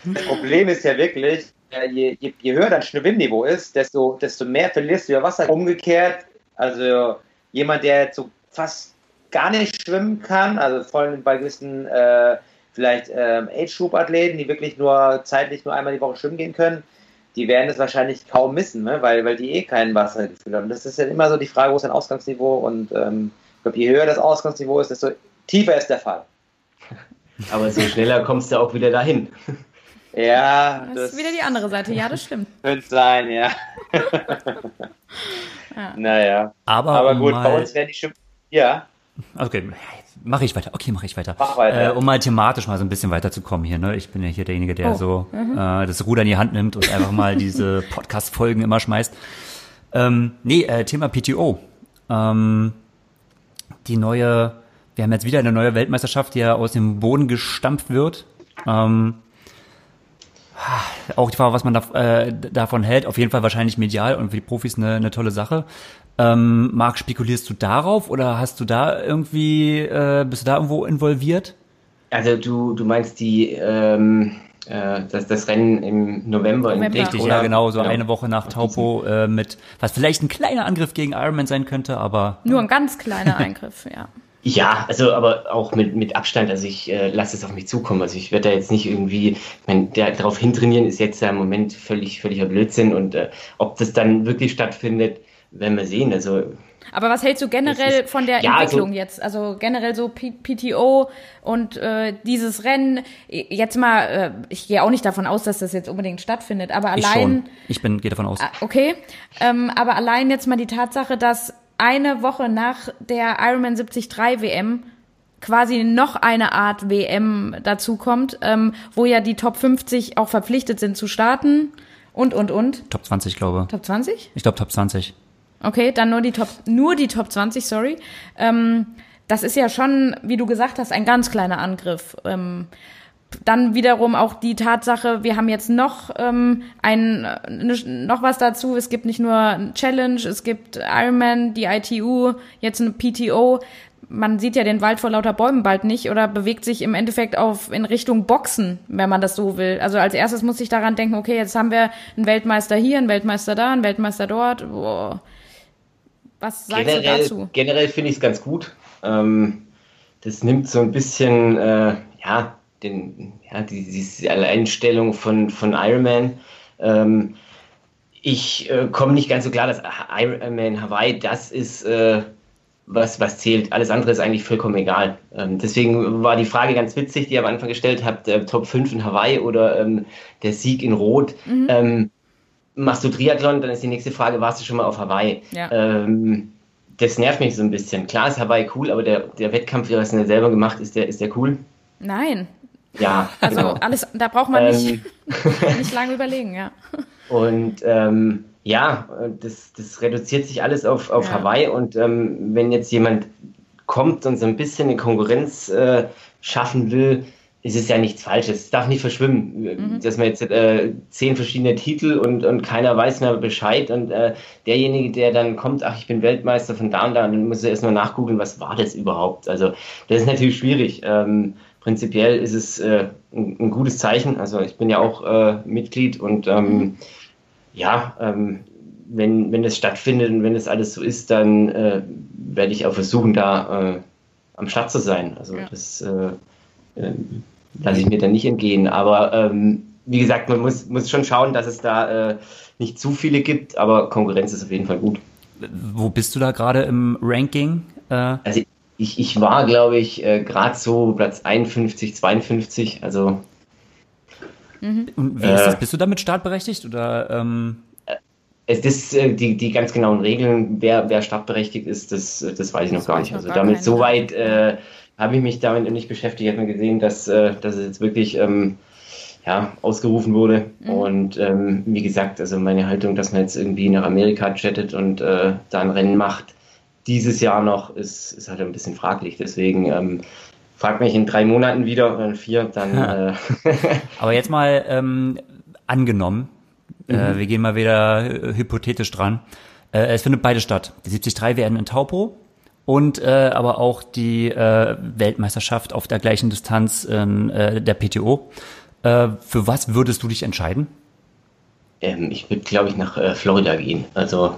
Das Problem ist ja wirklich, je, je, je höher dein Schwimmniveau ist, desto, desto mehr verlierst du ja Wasser. Umgekehrt, also jemand, der jetzt so fast gar nicht schwimmen kann, also vor allem bei gewissen äh, vielleicht ähm, Age-Group-Athleten, die wirklich nur zeitlich nur einmal die Woche schwimmen gehen können, die werden es wahrscheinlich kaum missen, ne? weil, weil die eh kein Wassergefühl haben. Das ist ja immer so die Frage, wo ist dein Ausgangsniveau und ähm, ich glaube, je höher das Ausgangsniveau ist, desto tiefer ist der Fall. Aber so schneller kommst du auch wieder dahin. Ja, das, das ist wieder die andere Seite. Ja, das stimmt. Könnte sein, ja. ja. Naja. Aber, Aber gut, bei uns werden die Schimpf. Ja. Okay, mache ich weiter. Okay, mache ich weiter. Mach weiter. Äh, um mal thematisch mal so ein bisschen weiterzukommen hier. Ne? Ich bin ja hier derjenige, der oh. so mhm. äh, das Ruder in die Hand nimmt und einfach mal diese Podcast-Folgen immer schmeißt. Ähm, nee, äh, Thema PTO. Ähm, die neue, wir haben jetzt wieder eine neue Weltmeisterschaft, die ja aus dem Boden gestampft wird. Ähm, auch die Frage, was man da, äh, davon hält, auf jeden Fall wahrscheinlich medial und für die Profis eine, eine tolle Sache. Ähm, Marc, spekulierst du darauf oder hast du da irgendwie, äh, bist du da irgendwo involviert? Also du, du meinst die, ähm, äh, das, das Rennen im November, November. in Richtig, ja genau, so genau. eine Woche nach Taupo äh, mit, was vielleicht ein kleiner Angriff gegen Ironman sein könnte, aber... Nur ein ganz kleiner Eingriff, ja. Ja, also aber auch mit, mit Abstand, also ich äh, lasse es auf mich zukommen. Also ich werde da jetzt nicht irgendwie, ich meine, der, darauf hintrainieren ist jetzt ja im Moment völlig, völliger Blödsinn und äh, ob das dann wirklich stattfindet, werden wir sehen. Also aber was hältst du generell ist, von der ja, Entwicklung also, jetzt? Also generell so P PTO und äh, dieses Rennen. Jetzt mal, äh, ich gehe auch nicht davon aus, dass das jetzt unbedingt stattfindet, aber ich allein. Schon. Ich bin, gehe davon aus. Ah, okay. Ähm, aber allein jetzt mal die Tatsache, dass eine Woche nach der Ironman 73 WM quasi noch eine Art WM dazukommt, ähm, wo ja die Top 50 auch verpflichtet sind zu starten und, und, und. Top 20, glaube. Top 20? Ich glaube Top 20. Okay, dann nur die Top, nur die Top 20, sorry. Ähm, das ist ja schon, wie du gesagt hast, ein ganz kleiner Angriff. Ähm, dann wiederum auch die Tatsache, wir haben jetzt noch ähm, ein noch was dazu. Es gibt nicht nur ein Challenge, es gibt Ironman, die ITU, jetzt eine PTO. Man sieht ja den Wald vor lauter Bäumen bald nicht oder bewegt sich im Endeffekt auf in Richtung Boxen, wenn man das so will. Also als erstes muss ich daran denken, okay, jetzt haben wir einen Weltmeister hier, einen Weltmeister da, einen Weltmeister dort. Boah. Was sagst generell, du dazu? Generell finde ich es ganz gut. Ähm, das nimmt so ein bisschen, äh, ja, den, ja, die, diese Alleinstellung von, von Iron Man. Ähm, ich äh, komme nicht ganz so klar, dass Iron Man Hawaii das ist, äh, was, was zählt. Alles andere ist eigentlich vollkommen egal. Ähm, deswegen war die Frage ganz witzig, die ihr am Anfang gestellt habt, äh, Top 5 in Hawaii oder ähm, der Sieg in Rot. Mhm. Ähm, machst du Triathlon, dann ist die nächste Frage, warst du schon mal auf Hawaii? Ja. Ähm, das nervt mich so ein bisschen. Klar ist Hawaii cool, aber der, der Wettkampf, wie er selber gemacht ist, der, ist der cool? Nein, ja. Also genau. alles, da braucht man nicht, ähm, nicht lange überlegen, ja. Und ähm, ja, das, das reduziert sich alles auf, auf ja. Hawaii und ähm, wenn jetzt jemand kommt und so ein bisschen eine Konkurrenz äh, schaffen will, ist es ja nichts Falsches. Es darf nicht verschwimmen, mhm. dass man jetzt äh, zehn verschiedene Titel und, und keiner weiß mehr Bescheid und äh, derjenige, der dann kommt, ach, ich bin Weltmeister von da und da, dann muss er erstmal nachgoogeln, was war das überhaupt? Also das ist natürlich schwierig. Ähm, prinzipiell ist es äh, ein, ein, gutes Zeichen. Also ich bin ja auch äh, Mitglied und ähm, ja, ähm, wenn, wenn das stattfindet und wenn das alles so ist, dann äh, werde ich auch versuchen, da äh, am Start zu sein. Also ja. das äh, ähm, lasse ich mir dann nicht entgehen. Aber ähm, wie gesagt, man muss, muss schon schauen, dass es da äh, nicht zu viele gibt, aber Konkurrenz ist auf jeden Fall gut. Wo bist du da gerade im Ranking? also ich, ich war, glaube ich, äh, gerade so Platz 51, 52. Also. Und wie ist das? Bist du damit startberechtigt oder? Ähm es ist äh, die, die ganz genauen Regeln, wer, wer startberechtigt ist, das, das weiß ich noch Das gar nicht. Also gar damit soweit äh, habe ich mich damit nicht beschäftigt. Ich habe mir gesehen, dass, äh, dass es jetzt wirklich ähm, ja, ausgerufen wurde. Mhm. Und ähm, wie gesagt, also meine Haltung, dass man jetzt irgendwie nach Amerika chattet und äh, da ein Rennen macht, dieses Jahr noch, ist, ist halt ein bisschen fraglich. Deswegen ähm, fragt mich in drei Monaten wieder oder in vier, dann äh, Aber jetzt mal ähm, angenommen, Mhm. äh, wir gehen mal wieder äh, hypothetisch dran. Äh, es findet beide statt. Die 73 werden in Taupo und äh, aber auch die äh, Weltmeisterschaft auf der gleichen Distanz in äh, der PTO. Äh, für was würdest du dich entscheiden? Ähm, ich würde, glaube ich, nach äh, Florida gehen. Also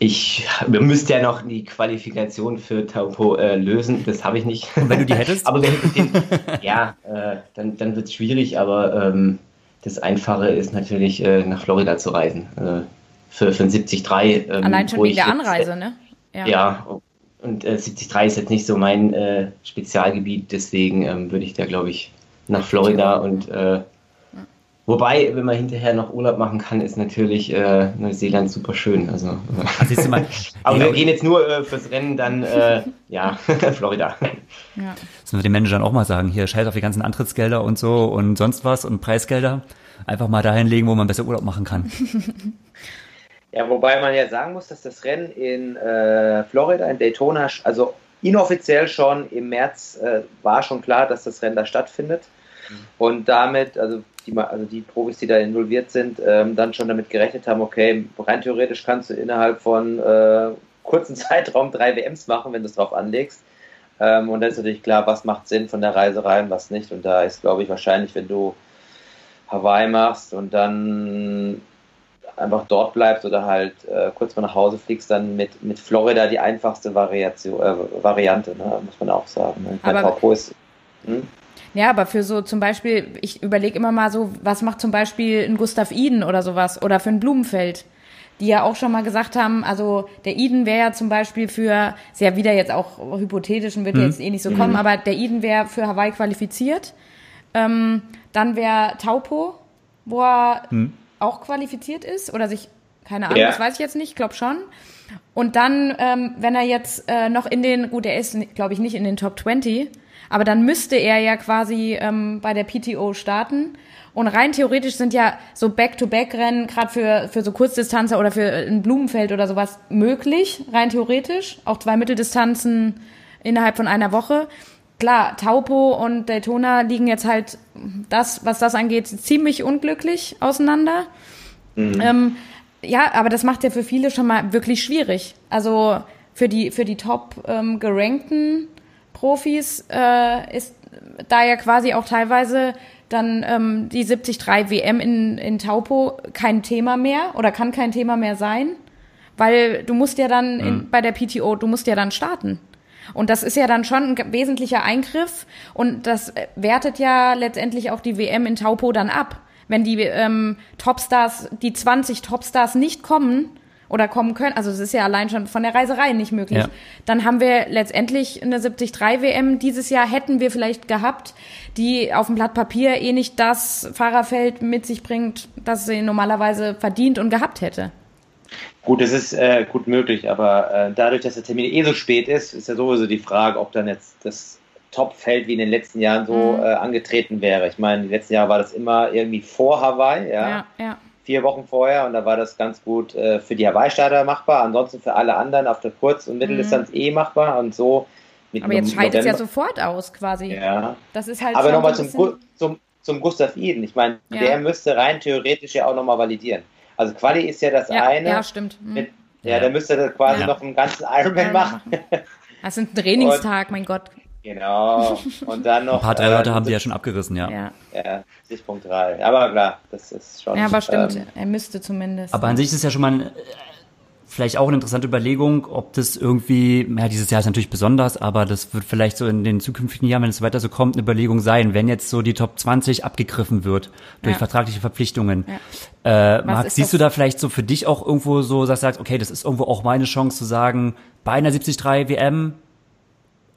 ich wir müssten ja noch die Qualifikation für Taupo äh, lösen. Das habe ich nicht. Und wenn du die hättest? aber wenn ich den, ja, äh, dann, dann wird es schwierig, aber ähm, das Einfache ist natürlich, äh, nach Florida zu reisen. Äh, für, für ein 73. Ähm, Allein schon wegen der jetzt, Anreise, ne? Äh, ja, und äh, 73 ist jetzt nicht so mein äh, Spezialgebiet, deswegen ähm, würde ich da, glaube ich, nach Florida und äh, Wobei, wenn man hinterher noch Urlaub machen kann, ist natürlich äh, Neuseeland super schön. Also, äh, du mal, aber Ja, wir gehen jetzt nur äh, fürs Rennen, dann äh, ja, Florida. ja. Das müssen wir den Managern auch mal sagen. Hier, scheiß auf die ganzen Antrittsgelder und so und sonst was und Preisgelder. Einfach mal dahin legen, wo man besser Urlaub machen kann. Ja, wobei man ja sagen muss, dass das Rennen in äh, Florida, in Daytona, also inoffiziell schon im März äh, war schon klar, dass das Rennen da stattfindet. Und damit, also die, also die Profis, die da involviert sind, ähm, dann schon damit gerechnet haben, okay, rein theoretisch kannst du innerhalb von äh, kurzen Zeitraum drei WMs machen, wenn du es drauf anlegst. Ähm, und da ist natürlich klar, was macht Sinn von der Reise rein, was nicht. Und da ist, glaube ich, wahrscheinlich, wenn du Hawaii machst und dann einfach dort bleibst oder halt äh, kurz mal nach Hause fliegst, dann mit, mit Florida die einfachste Variation, äh, Variante, ne? muss man auch sagen. Ne? Aber- ist, hm? Ja, aber für so zum Beispiel, ich überlege immer mal so, was macht zum Beispiel ein Gustav Iden oder sowas oder für ein Blumenfeld, die ja auch schon mal gesagt haben, also der Iden wäre ja zum Beispiel für, ist ja wieder jetzt auch hypothetisch und wird Mhm. jetzt eh nicht so kommen, aber der Iden wäre für Hawaii qualifiziert. Ähm, dann wäre Taupo, wo er Mhm. auch qualifiziert ist oder sich, keine Ahnung, Ja. das weiß ich jetzt nicht, glaub schon. Und dann, ähm, wenn er jetzt äh, noch in den, gut, er ist, glaube ich, nicht in den Top 20, aber dann müsste er ja quasi ähm, bei der PTO starten. Und rein theoretisch sind ja so Back-to-Back-Rennen gerade für, für so Kurzdistanzer oder für ein Blumenfeld oder sowas möglich, rein theoretisch. Auch zwei Mitteldistanzen innerhalb von einer Woche. Klar, Taupo und Daytona liegen jetzt halt das, was das angeht, ziemlich unglücklich auseinander. Ähm, ja, aber das macht ja für viele schon mal wirklich schwierig. Also für die, für die top ähm, gerankten Profis äh, ist da ja quasi auch teilweise dann ähm, die 73 WM in, in Taupo kein Thema mehr oder kann kein Thema mehr sein, weil du musst ja dann in, bei der PTO, du musst ja dann starten. Und das ist ja dann schon ein wesentlicher Eingriff und das wertet ja letztendlich auch die WM in Taupo dann ab. Wenn die ähm, Topstars, die 20 Topstars nicht kommen oder kommen können, also es ist ja allein schon von der Reiserei nicht möglich, Ja. dann haben wir letztendlich eine 73 WM dieses Jahr hätten wir vielleicht gehabt, die auf dem Blatt Papier eh nicht das Fahrerfeld mit sich bringt, das sie normalerweise verdient und gehabt hätte. Gut, das ist äh, gut möglich, aber äh, dadurch, dass der Termin eh so spät ist, ist ja sowieso die Frage, ob dann jetzt das Topfeld wie in den letzten Jahren so Mhm. äh, angetreten wäre. Ich meine, die letzten Jahre war das immer irgendwie vor Hawaii, ja, Ja, ja. Vier Wochen vorher und da war das ganz gut äh, für die Hawaii-Starter machbar, ansonsten für alle anderen auf der Kurz- und Mitteldistanz eh machbar und so. Mit Mhm. Aber jetzt scheidet es ja sofort aus quasi. Ja, Das ist halt aber nochmal zum, Gu- zum, zum Gustav Iden. Ich meine, Ja. der müsste rein theoretisch ja auch nochmal validieren. Also Quali ist ja das ja, eine. ja, stimmt. Mhm. Mit, ja, der müsste da quasi Ja. noch einen ganzen Ironman Ja, machen. Das ist ein Trainingstag, mein Gott. Genau. Und dann noch. Ein paar drei Leute äh, haben die ja schon abgerissen, ja. Ja, Ja, 70.3. Aber klar, das ist schon. ja aber stimmt. ähm, er müsste zumindest. Aber an sich ist es ja schon mal ein, äh, vielleicht auch eine interessante Überlegung, ob das irgendwie, ja, dieses Jahr ist natürlich besonders, aber das wird vielleicht so in den zukünftigen Jahren, wenn es weiter so kommt, eine Überlegung sein, wenn jetzt so die Top 20 abgegriffen wird durch Ja. vertragliche Verpflichtungen. Äh, Max, ist siehst das- du da vielleicht so für dich auch irgendwo so, dass du sagst, okay, das ist irgendwo auch meine Chance zu sagen, bei einer 73 WM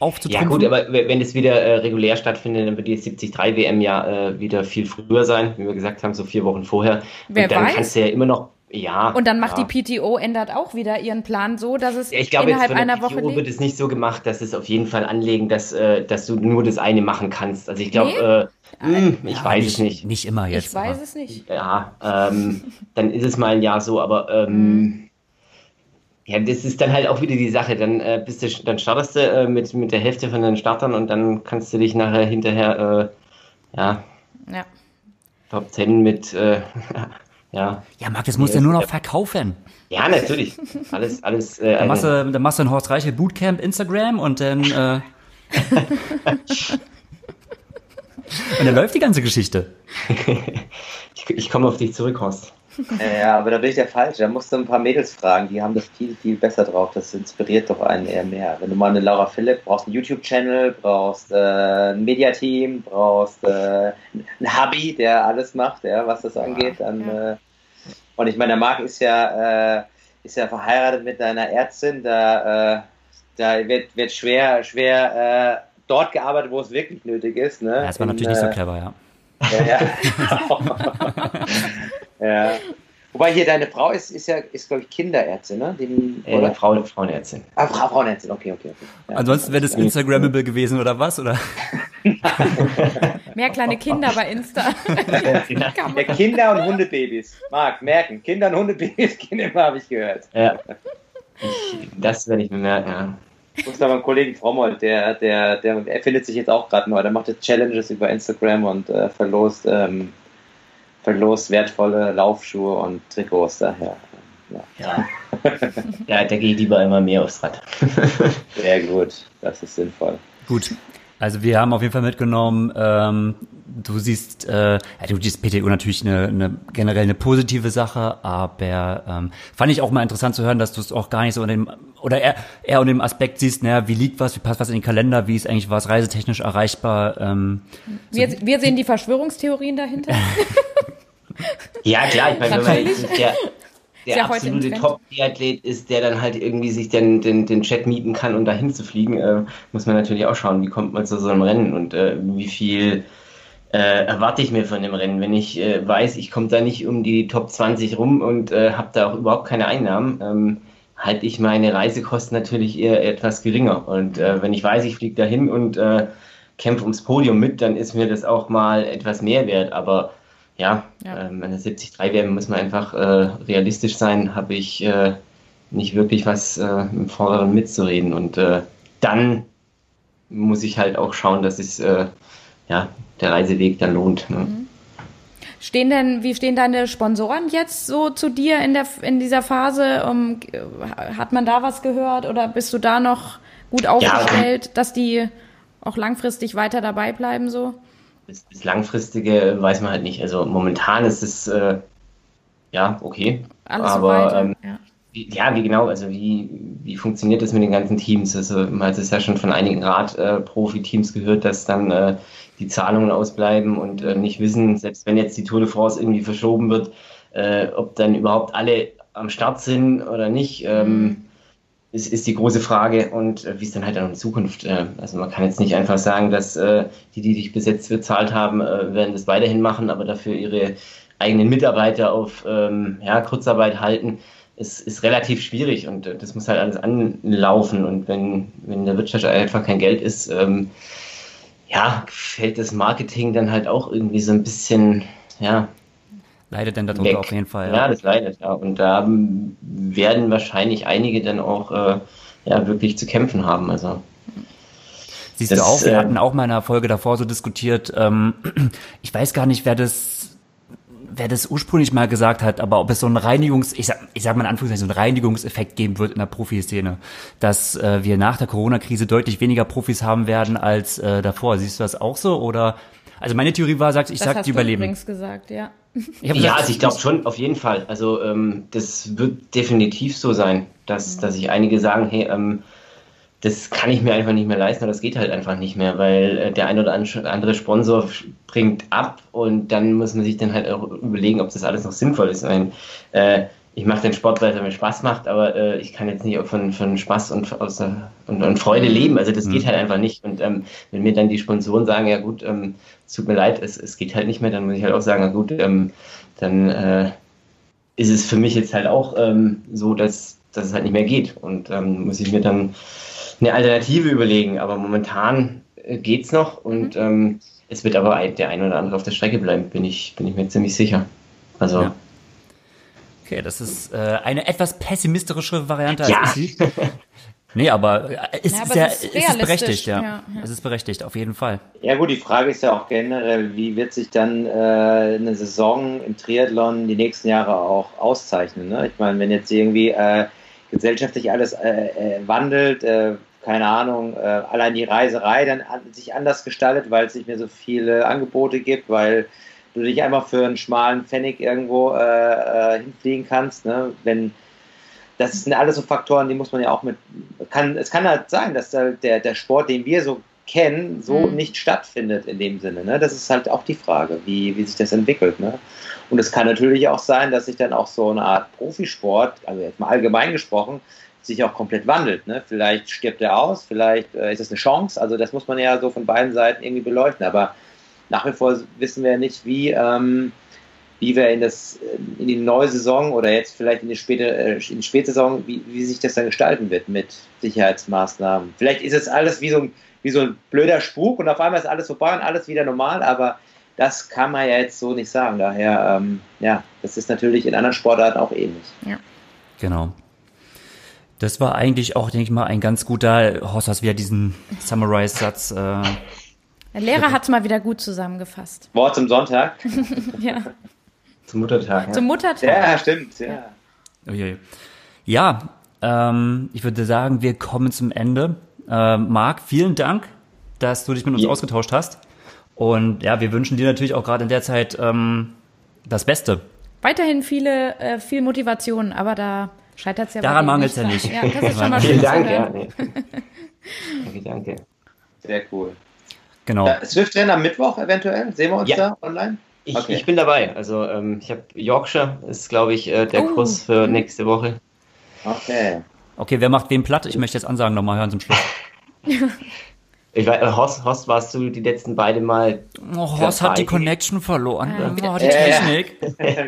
aufzutrumpfen? Ja gut, aber wenn es wieder äh, regulär stattfindet, dann wird die 73 WM ja äh, wieder viel früher sein, wie wir gesagt haben, so vier Wochen vorher. Wer und dann weiß? kannst du ja immer noch, ja. Und dann macht ja. die PTO ändert auch wieder ihren Plan so, dass es Ja, ich glaube, jetzt innerhalb von der einer Woche PTO wird es nicht so gemacht, dass es auf jeden Fall anlegen, dass, äh, dass du nur das eine machen kannst. Also ich glaube, Nee? äh, hm, ich Ja, weiß nicht, es nicht. Nicht immer jetzt. Ich weiß aber- es nicht. Ja, ähm, dann ist es mal ein Jahr so, aber ähm, Mhm. Ja, das ist dann halt auch wieder die Sache. Dann äh, bist du, dann startest du äh, mit, mit der Hälfte von den Startern und dann kannst du dich nachher hinterher, äh, ja, Ja. Top 10 mit, äh, ja, Ja, Marc, das musst du nur noch verkaufen. ja, natürlich. Alles, alles. Äh, Dann machst, du, dann machst du ein Horst Reiche Bootcamp Instagram und dann. Äh, und dann läuft die ganze Geschichte. ich, ich komme auf dich zurück, Horst. Ja, aber da bin ich der Falsche. Da musst du ein paar Mädels fragen, die haben das viel, viel besser drauf. Das inspiriert doch einen eher mehr. Wenn du mal eine Laura Philipp brauchst, einen YouTube-Channel, brauchst äh, ein Mediateam, brauchst äh, einen Hubby, der alles macht, ja, was das angeht, dann. Äh, und ich meine, der Marc ist ja, äh, ist ja verheiratet mit einer Ärztin, da, äh, da wird, wird schwer, schwer äh, dort gearbeitet, wo es wirklich nötig ist. Ne? Ja, das war In, natürlich nicht so clever, ja. ja, ja. ja. Wobei hier deine Frau ist, ist ja, ist glaube ich Kinderärztin, ne? Die, Äh, oder? Frau, Frauenärztin. Ah, Frau, Frauenärztin, okay, okay, okay. Ja. Ansonsten wäre das Instagrammable gewesen oder was? Oder? Mehr kleine Kinder bei Insta. Ja, Kinder und Hundebabys. Marc, merken, Kinder und Hundebabys gehen immer, habe ich gehört. Ja. Ich, das werde ich mir merken, ja. Ich muss da meinem Kollegen Frommold, der, der, der erfindet sich jetzt auch gerade neu. Der macht jetzt Challenges über Instagram und äh, verlost, ähm, verlost wertvolle Laufschuhe und Trikots daher. Ja. ja, da gehe ich lieber immer mehr aufs Rad. Sehr gut, das ist sinnvoll. Gut. Also wir haben auf jeden Fall mitgenommen, ähm, du siehst, äh, ja, du siehst PTU natürlich eine, eine generell eine positive Sache, aber ähm, fand ich auch mal interessant zu hören, dass du es auch gar nicht so unter dem oder eher, eher unter dem Aspekt siehst, naja, wie liegt was, wie passt was in den Kalender, wie ist eigentlich was reisetechnisch erreichbar. Ähm, Wir, wir sehen die Verschwörungstheorien dahinter. Ja, klar, ich meine, wenn man Natürlich. Der, ja absolute. Top-Triathlet ist, der dann halt irgendwie sich den, den, den Chat mieten kann, um dahin zu fliegen, äh, muss man natürlich auch schauen, wie kommt man zu so einem Rennen und äh, wie viel äh, erwarte ich mir von dem Rennen. Wenn ich äh, weiß, ich komme da nicht um die Top 20 rum und äh, habe da auch überhaupt keine Einnahmen, ähm, halte ich meine Reisekosten natürlich eher etwas geringer. Und äh, wenn ich weiß, ich fliege dahin und kämpfe ums Podium mit, dann ist mir das auch mal etwas mehr wert. Aber ja, Ja. ähm, an der 73 WM muss man einfach äh, realistisch sein, habe ich äh, nicht wirklich was äh, im Vorderen mitzureden. Und äh, dann muss ich halt auch schauen, dass es äh, ja, der Reiseweg dann lohnt. Ne? Stehen denn, wie stehen deine Sponsoren jetzt so zu dir in der in dieser Phase? Um, hat man da was gehört oder bist du da noch gut aufgestellt, dass die auch langfristig weiter dabei bleiben so? Das, das Langfristige weiß man halt nicht. Also momentan ist es äh, ja okay. Alles aber so ähm, ja. wie, ja, wie genau, also wie, wie funktioniert das mit den ganzen Teams? Also man hat es ja schon von einigen Rad-Profi-Teams gehört, dass dann äh, die Zahlungen ausbleiben und äh, nicht wissen, selbst wenn jetzt die Tour de France irgendwie verschoben wird, äh, ob dann überhaupt alle am Start sind oder nicht. Ähm, ist, ist die große Frage und äh, wie es dann halt auch in Zukunft. Äh, also man kann jetzt nicht einfach sagen, dass äh, die, die sich bis jetzt bezahlt haben, äh, werden das weiterhin machen, aber dafür ihre eigenen Mitarbeiter auf ähm, ja, Kurzarbeit halten. Ist, ist relativ schwierig und äh, das muss halt alles anlaufen und wenn, wenn in der Wirtschaft einfach kein Geld ist, ähm, ja, fällt das Marketing dann halt auch irgendwie so ein bisschen, ja, leidet denn darunter weg. auf jeden Fall. Ja, das leidet, ja. Und da werden wahrscheinlich einige dann auch äh, ja, wirklich zu kämpfen haben. Also Siehst Das, du auch, wir äh, hatten auch mal in einer Folge davor so diskutiert, ähm, ich weiß gar nicht, wer das, wer das ursprünglich mal gesagt hat, aber ob es so einen Reinigungs, ich sag, ich sag mal in Anführungszeichen, so einen Reinigungseffekt geben wird in der Profiszene, dass äh, wir nach der Corona-Krise deutlich weniger Profis haben werden als äh, davor. Siehst du das auch so oder? Also meine Theorie war, sagt, ich das sag, hast die du überleben. übrigens gesagt, ja. Ich ja, gesagt, also ich glaube schon, auf jeden Fall. Also ähm, das wird definitiv so sein, dass, dass sich einige sagen, hey, ähm, das kann ich mir einfach nicht mehr leisten oder das geht halt einfach nicht mehr, weil äh, der ein oder an- andere Sponsor bringt ab und dann muss man sich dann halt auch überlegen, ob das alles noch sinnvoll ist. Ich meine, äh, ich mache den Sport, weil es mir Spaß macht, aber äh, ich kann jetzt nicht von, von Spaß und, aus, und, und Freude leben. Also das mhm. geht halt einfach nicht. Und ähm, wenn mir dann die Sponsoren sagen, ja gut, ähm, es tut mir leid, es, es geht halt nicht mehr, dann muss ich halt auch sagen, na gut, ähm, dann äh, ist es für mich jetzt halt auch ähm, so, dass, dass es halt nicht mehr geht. Und ähm, muss ich mir dann eine Alternative überlegen. Aber momentan äh, geht's noch und mhm. ähm, es wird aber der ein oder andere auf der Strecke bleiben, bin ich, bin ich mir ziemlich sicher. Also ja. Okay, das ist äh, eine etwas pessimistische Variante als ja. ich sie. Nee, aber es, ja, aber ist, ja, es ist berechtigt, ja. Ja, ja. Es ist berechtigt, auf jeden Fall. Ja gut, die Frage ist ja auch generell, wie wird sich dann äh, eine Saison im Triathlon die nächsten Jahre auch auszeichnen? Ne? Ich meine, wenn jetzt irgendwie äh, gesellschaftlich alles äh, äh wandelt, äh, keine Ahnung, äh, allein die Reiserei dann an, sich anders gestaltet, weil es nicht mehr so viele Angebote gibt, weil du dich einfach für einen schmalen Pfennig irgendwo äh, äh, hinfliegen kannst. Ne? Wenn, das sind alles so Faktoren, die muss man ja auch mit. Kann, es kann halt sein, dass der, der Sport, den wir so kennen, so mhm. nicht stattfindet in dem Sinne. Ne? Das ist halt auch die Frage, wie, wie sich das entwickelt. Ne? Und es kann natürlich auch sein, dass sich dann auch so eine Art Profisport, also jetzt mal allgemein gesprochen, sich auch komplett wandelt. Ne? Vielleicht stirbt er aus, vielleicht äh, ist es eine Chance. Also das muss man ja so von beiden Seiten irgendwie beleuchten. Aber nach wie vor wissen wir nicht, wie, ähm, wie wir in, das, in die neue Saison oder jetzt vielleicht in die, späte, äh, in die Spätsaison, wie, wie sich das dann gestalten wird mit Sicherheitsmaßnahmen. Vielleicht ist es alles wie so, ein, wie so ein blöder Spuk und auf einmal ist alles vorbei und alles wieder normal, aber das kann man ja jetzt so nicht sagen. Daher, ähm, ja, das ist natürlich in anderen Sportarten auch ähnlich. Ja. Genau. Das war eigentlich auch, denke ich mal, ein ganz guter, Horst, hast wieder diesen Summarize-Satz äh, der Lehrer hat es mal wieder gut zusammengefasst. Wort zum Sonntag. ja. Zum Muttertag. Ja. Zum Muttertag. Ja, stimmt, ja. Ja, ja ähm, ich würde sagen, wir kommen zum Ende. Äh, Marc, vielen Dank, dass du dich mit uns ja. ausgetauscht hast. Und ja, wir wünschen dir natürlich auch gerade in der Zeit ähm, das Beste. Weiterhin viele, äh, viel Motivation, aber da scheitert es ja Daran mangelt es ja nicht. Ja, das ist schon mal Vielen Dank, ja. Nee. danke, danke. Sehr cool. Genau. Ja, Swift-Rennen am Mittwoch eventuell? Sehen wir uns ja. da online? Ich, okay. ich bin dabei. Also ähm, ich habe Yorkshire, ist glaube ich äh, der oh. Kurs für nächste Woche. Okay. Okay, wer macht wen platt? Ich möchte jetzt Ansagen nochmal hören zum Schluss. ich weiß, äh, Horst, Horst, warst du die letzten beiden Mal. Oh, Horst hat die Connection verloren. Ja. Oh, die Technik.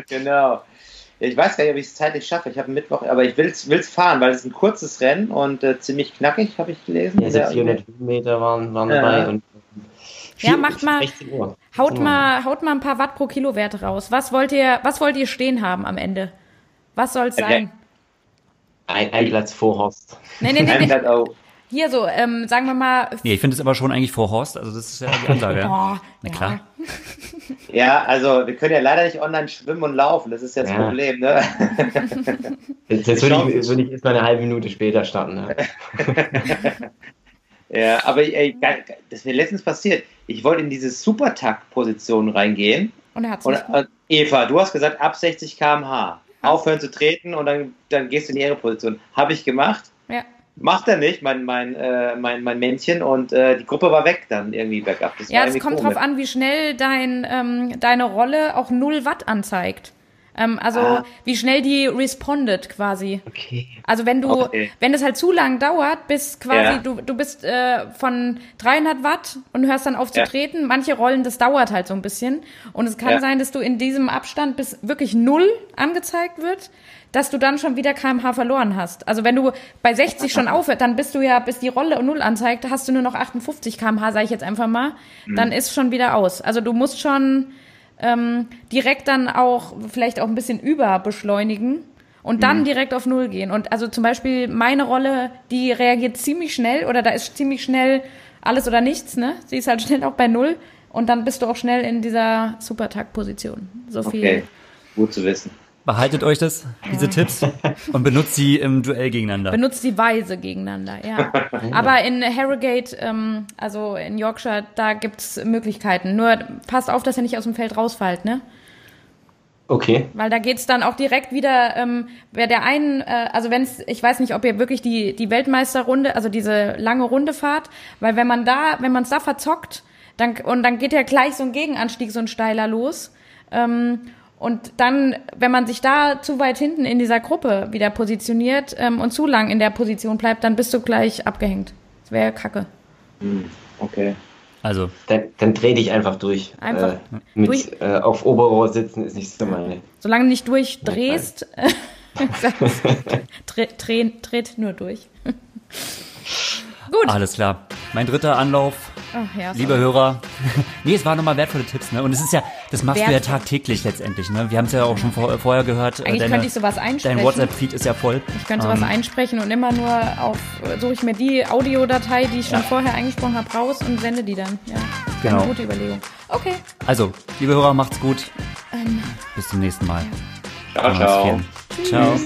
genau. Ich weiß gar nicht, ob ich es zeitlich schaffe. Ich habe Mittwoch, aber ich will es fahren, weil es ein kurzes Rennen und äh, ziemlich knackig, habe ich gelesen. Ja, 400 Meter waren, waren dabei und ja, macht mal, haut mal, haut mal ein paar Watt pro Kilowerte raus. Was wollt ihr, was wollt ihr stehen haben am Ende? Was soll es sein? Ein, ein Platz vor Horst. Nee, nee, nee. nee. Hier so, ähm, sagen wir mal. Nee, ich finde es aber schon eigentlich vor Horst, also das ist ja die Ansage. Boah, Na klar. Ja, also wir können ja leider nicht online schwimmen und laufen, das ist ja das ja. Problem, ne? Jetzt, jetzt würde ich, würd ich erst mal eine halbe Minute später starten. Ne? Ja, aber ey, das ist mir letztens passiert. Ich wollte in diese Supertakt-Position reingehen. Und er hat es äh, Eva, du hast gesagt, ab 60 km/h. Aufhören zu treten und dann, dann gehst du in die ihre Position. Habe ich gemacht. Ja. Macht er nicht, mein, mein, äh, mein, mein Männchen. Und äh, die Gruppe war weg dann irgendwie bergab. Das ja, es kommt komisch. drauf an, wie schnell dein, ähm, deine Rolle auch 0 Watt anzeigt. Ähm, also ah. wie schnell die respondet quasi. Okay. Also wenn du, okay. wenn es halt zu lang dauert, bis quasi ja. du, du bist äh, von 300 Watt und hörst dann auf zu ja. treten. Manche Rollen, das dauert halt so ein bisschen. Und es kann ja. sein, dass du in diesem Abstand bis wirklich null angezeigt wird, dass du dann schon wieder kmh verloren hast. Also wenn du bei 60 schon aufhört, dann bist du ja, bis die Rolle null anzeigt, hast du nur noch 58 kmh, sage ich jetzt einfach mal. Mhm. Dann ist schon wieder aus. Also du musst schon ähm, direkt dann auch vielleicht auch ein bisschen überbeschleunigen und dann mhm. direkt auf Null gehen. Und also zum Beispiel meine Rolle, die reagiert ziemlich schnell oder da ist ziemlich schnell alles oder nichts, ne? Sie ist halt schnell auch bei Null und dann bist du auch schnell in dieser Supertakt-Position. So viel. Okay, gut zu wissen. Behaltet euch das, diese Tipps, und benutzt sie im Duell gegeneinander. Benutzt sie weise gegeneinander, ja. Aber in Harrogate, ähm, also in Yorkshire, da gibt's Möglichkeiten. Nur passt auf, dass ihr nicht aus dem Feld rausfallt, ne? Okay. Weil da geht's dann auch direkt wieder, ähm, wer der einen, äh, also wenn's, ich weiß nicht, ob ihr wirklich die, die Weltmeisterrunde, also diese lange Runde fahrt, weil wenn man da, wenn man es da verzockt, dann, und dann geht ja gleich so ein Gegenanstieg, so ein steiler los. Ähm, Und dann, wenn man sich da zu weit hinten in dieser Gruppe wieder positioniert ähm, und zu lang in der Position bleibt, dann bist du gleich abgehängt. Das wäre kacke. Okay. Also, Dann, dann dreh dich einfach durch. Einfach äh, mit durch. Äh, auf Oberrohr sitzen ist nicht so meine. Solange du nicht durchdrehst, tritt nur durch. Gut. alles klar. Mein dritter Anlauf, Ach, ja, liebe. Hörer. nee, es waren nochmal wertvolle Tipps, ne? Und es ist ja, das machst du ja Wertvoll. tagtäglich letztendlich, ne? Wir haben es ja auch schon vor, vorher gehört. äh, Eigentlich deine, könnte ich sowas einsprechen. Dein WhatsApp-Feed ist ja voll. Ich könnte sowas Ähm, einsprechen und immer nur auf, suche ich mir die Audiodatei, die ich schon vorher eingesprochen habe, raus und sende die dann. Ja, Genau. eine gute Überlegung. Okay. Also, liebe Hörer, macht's gut. Ähm, Bis zum nächsten Mal. Ciao, wir's ciao. vielen. Ciao.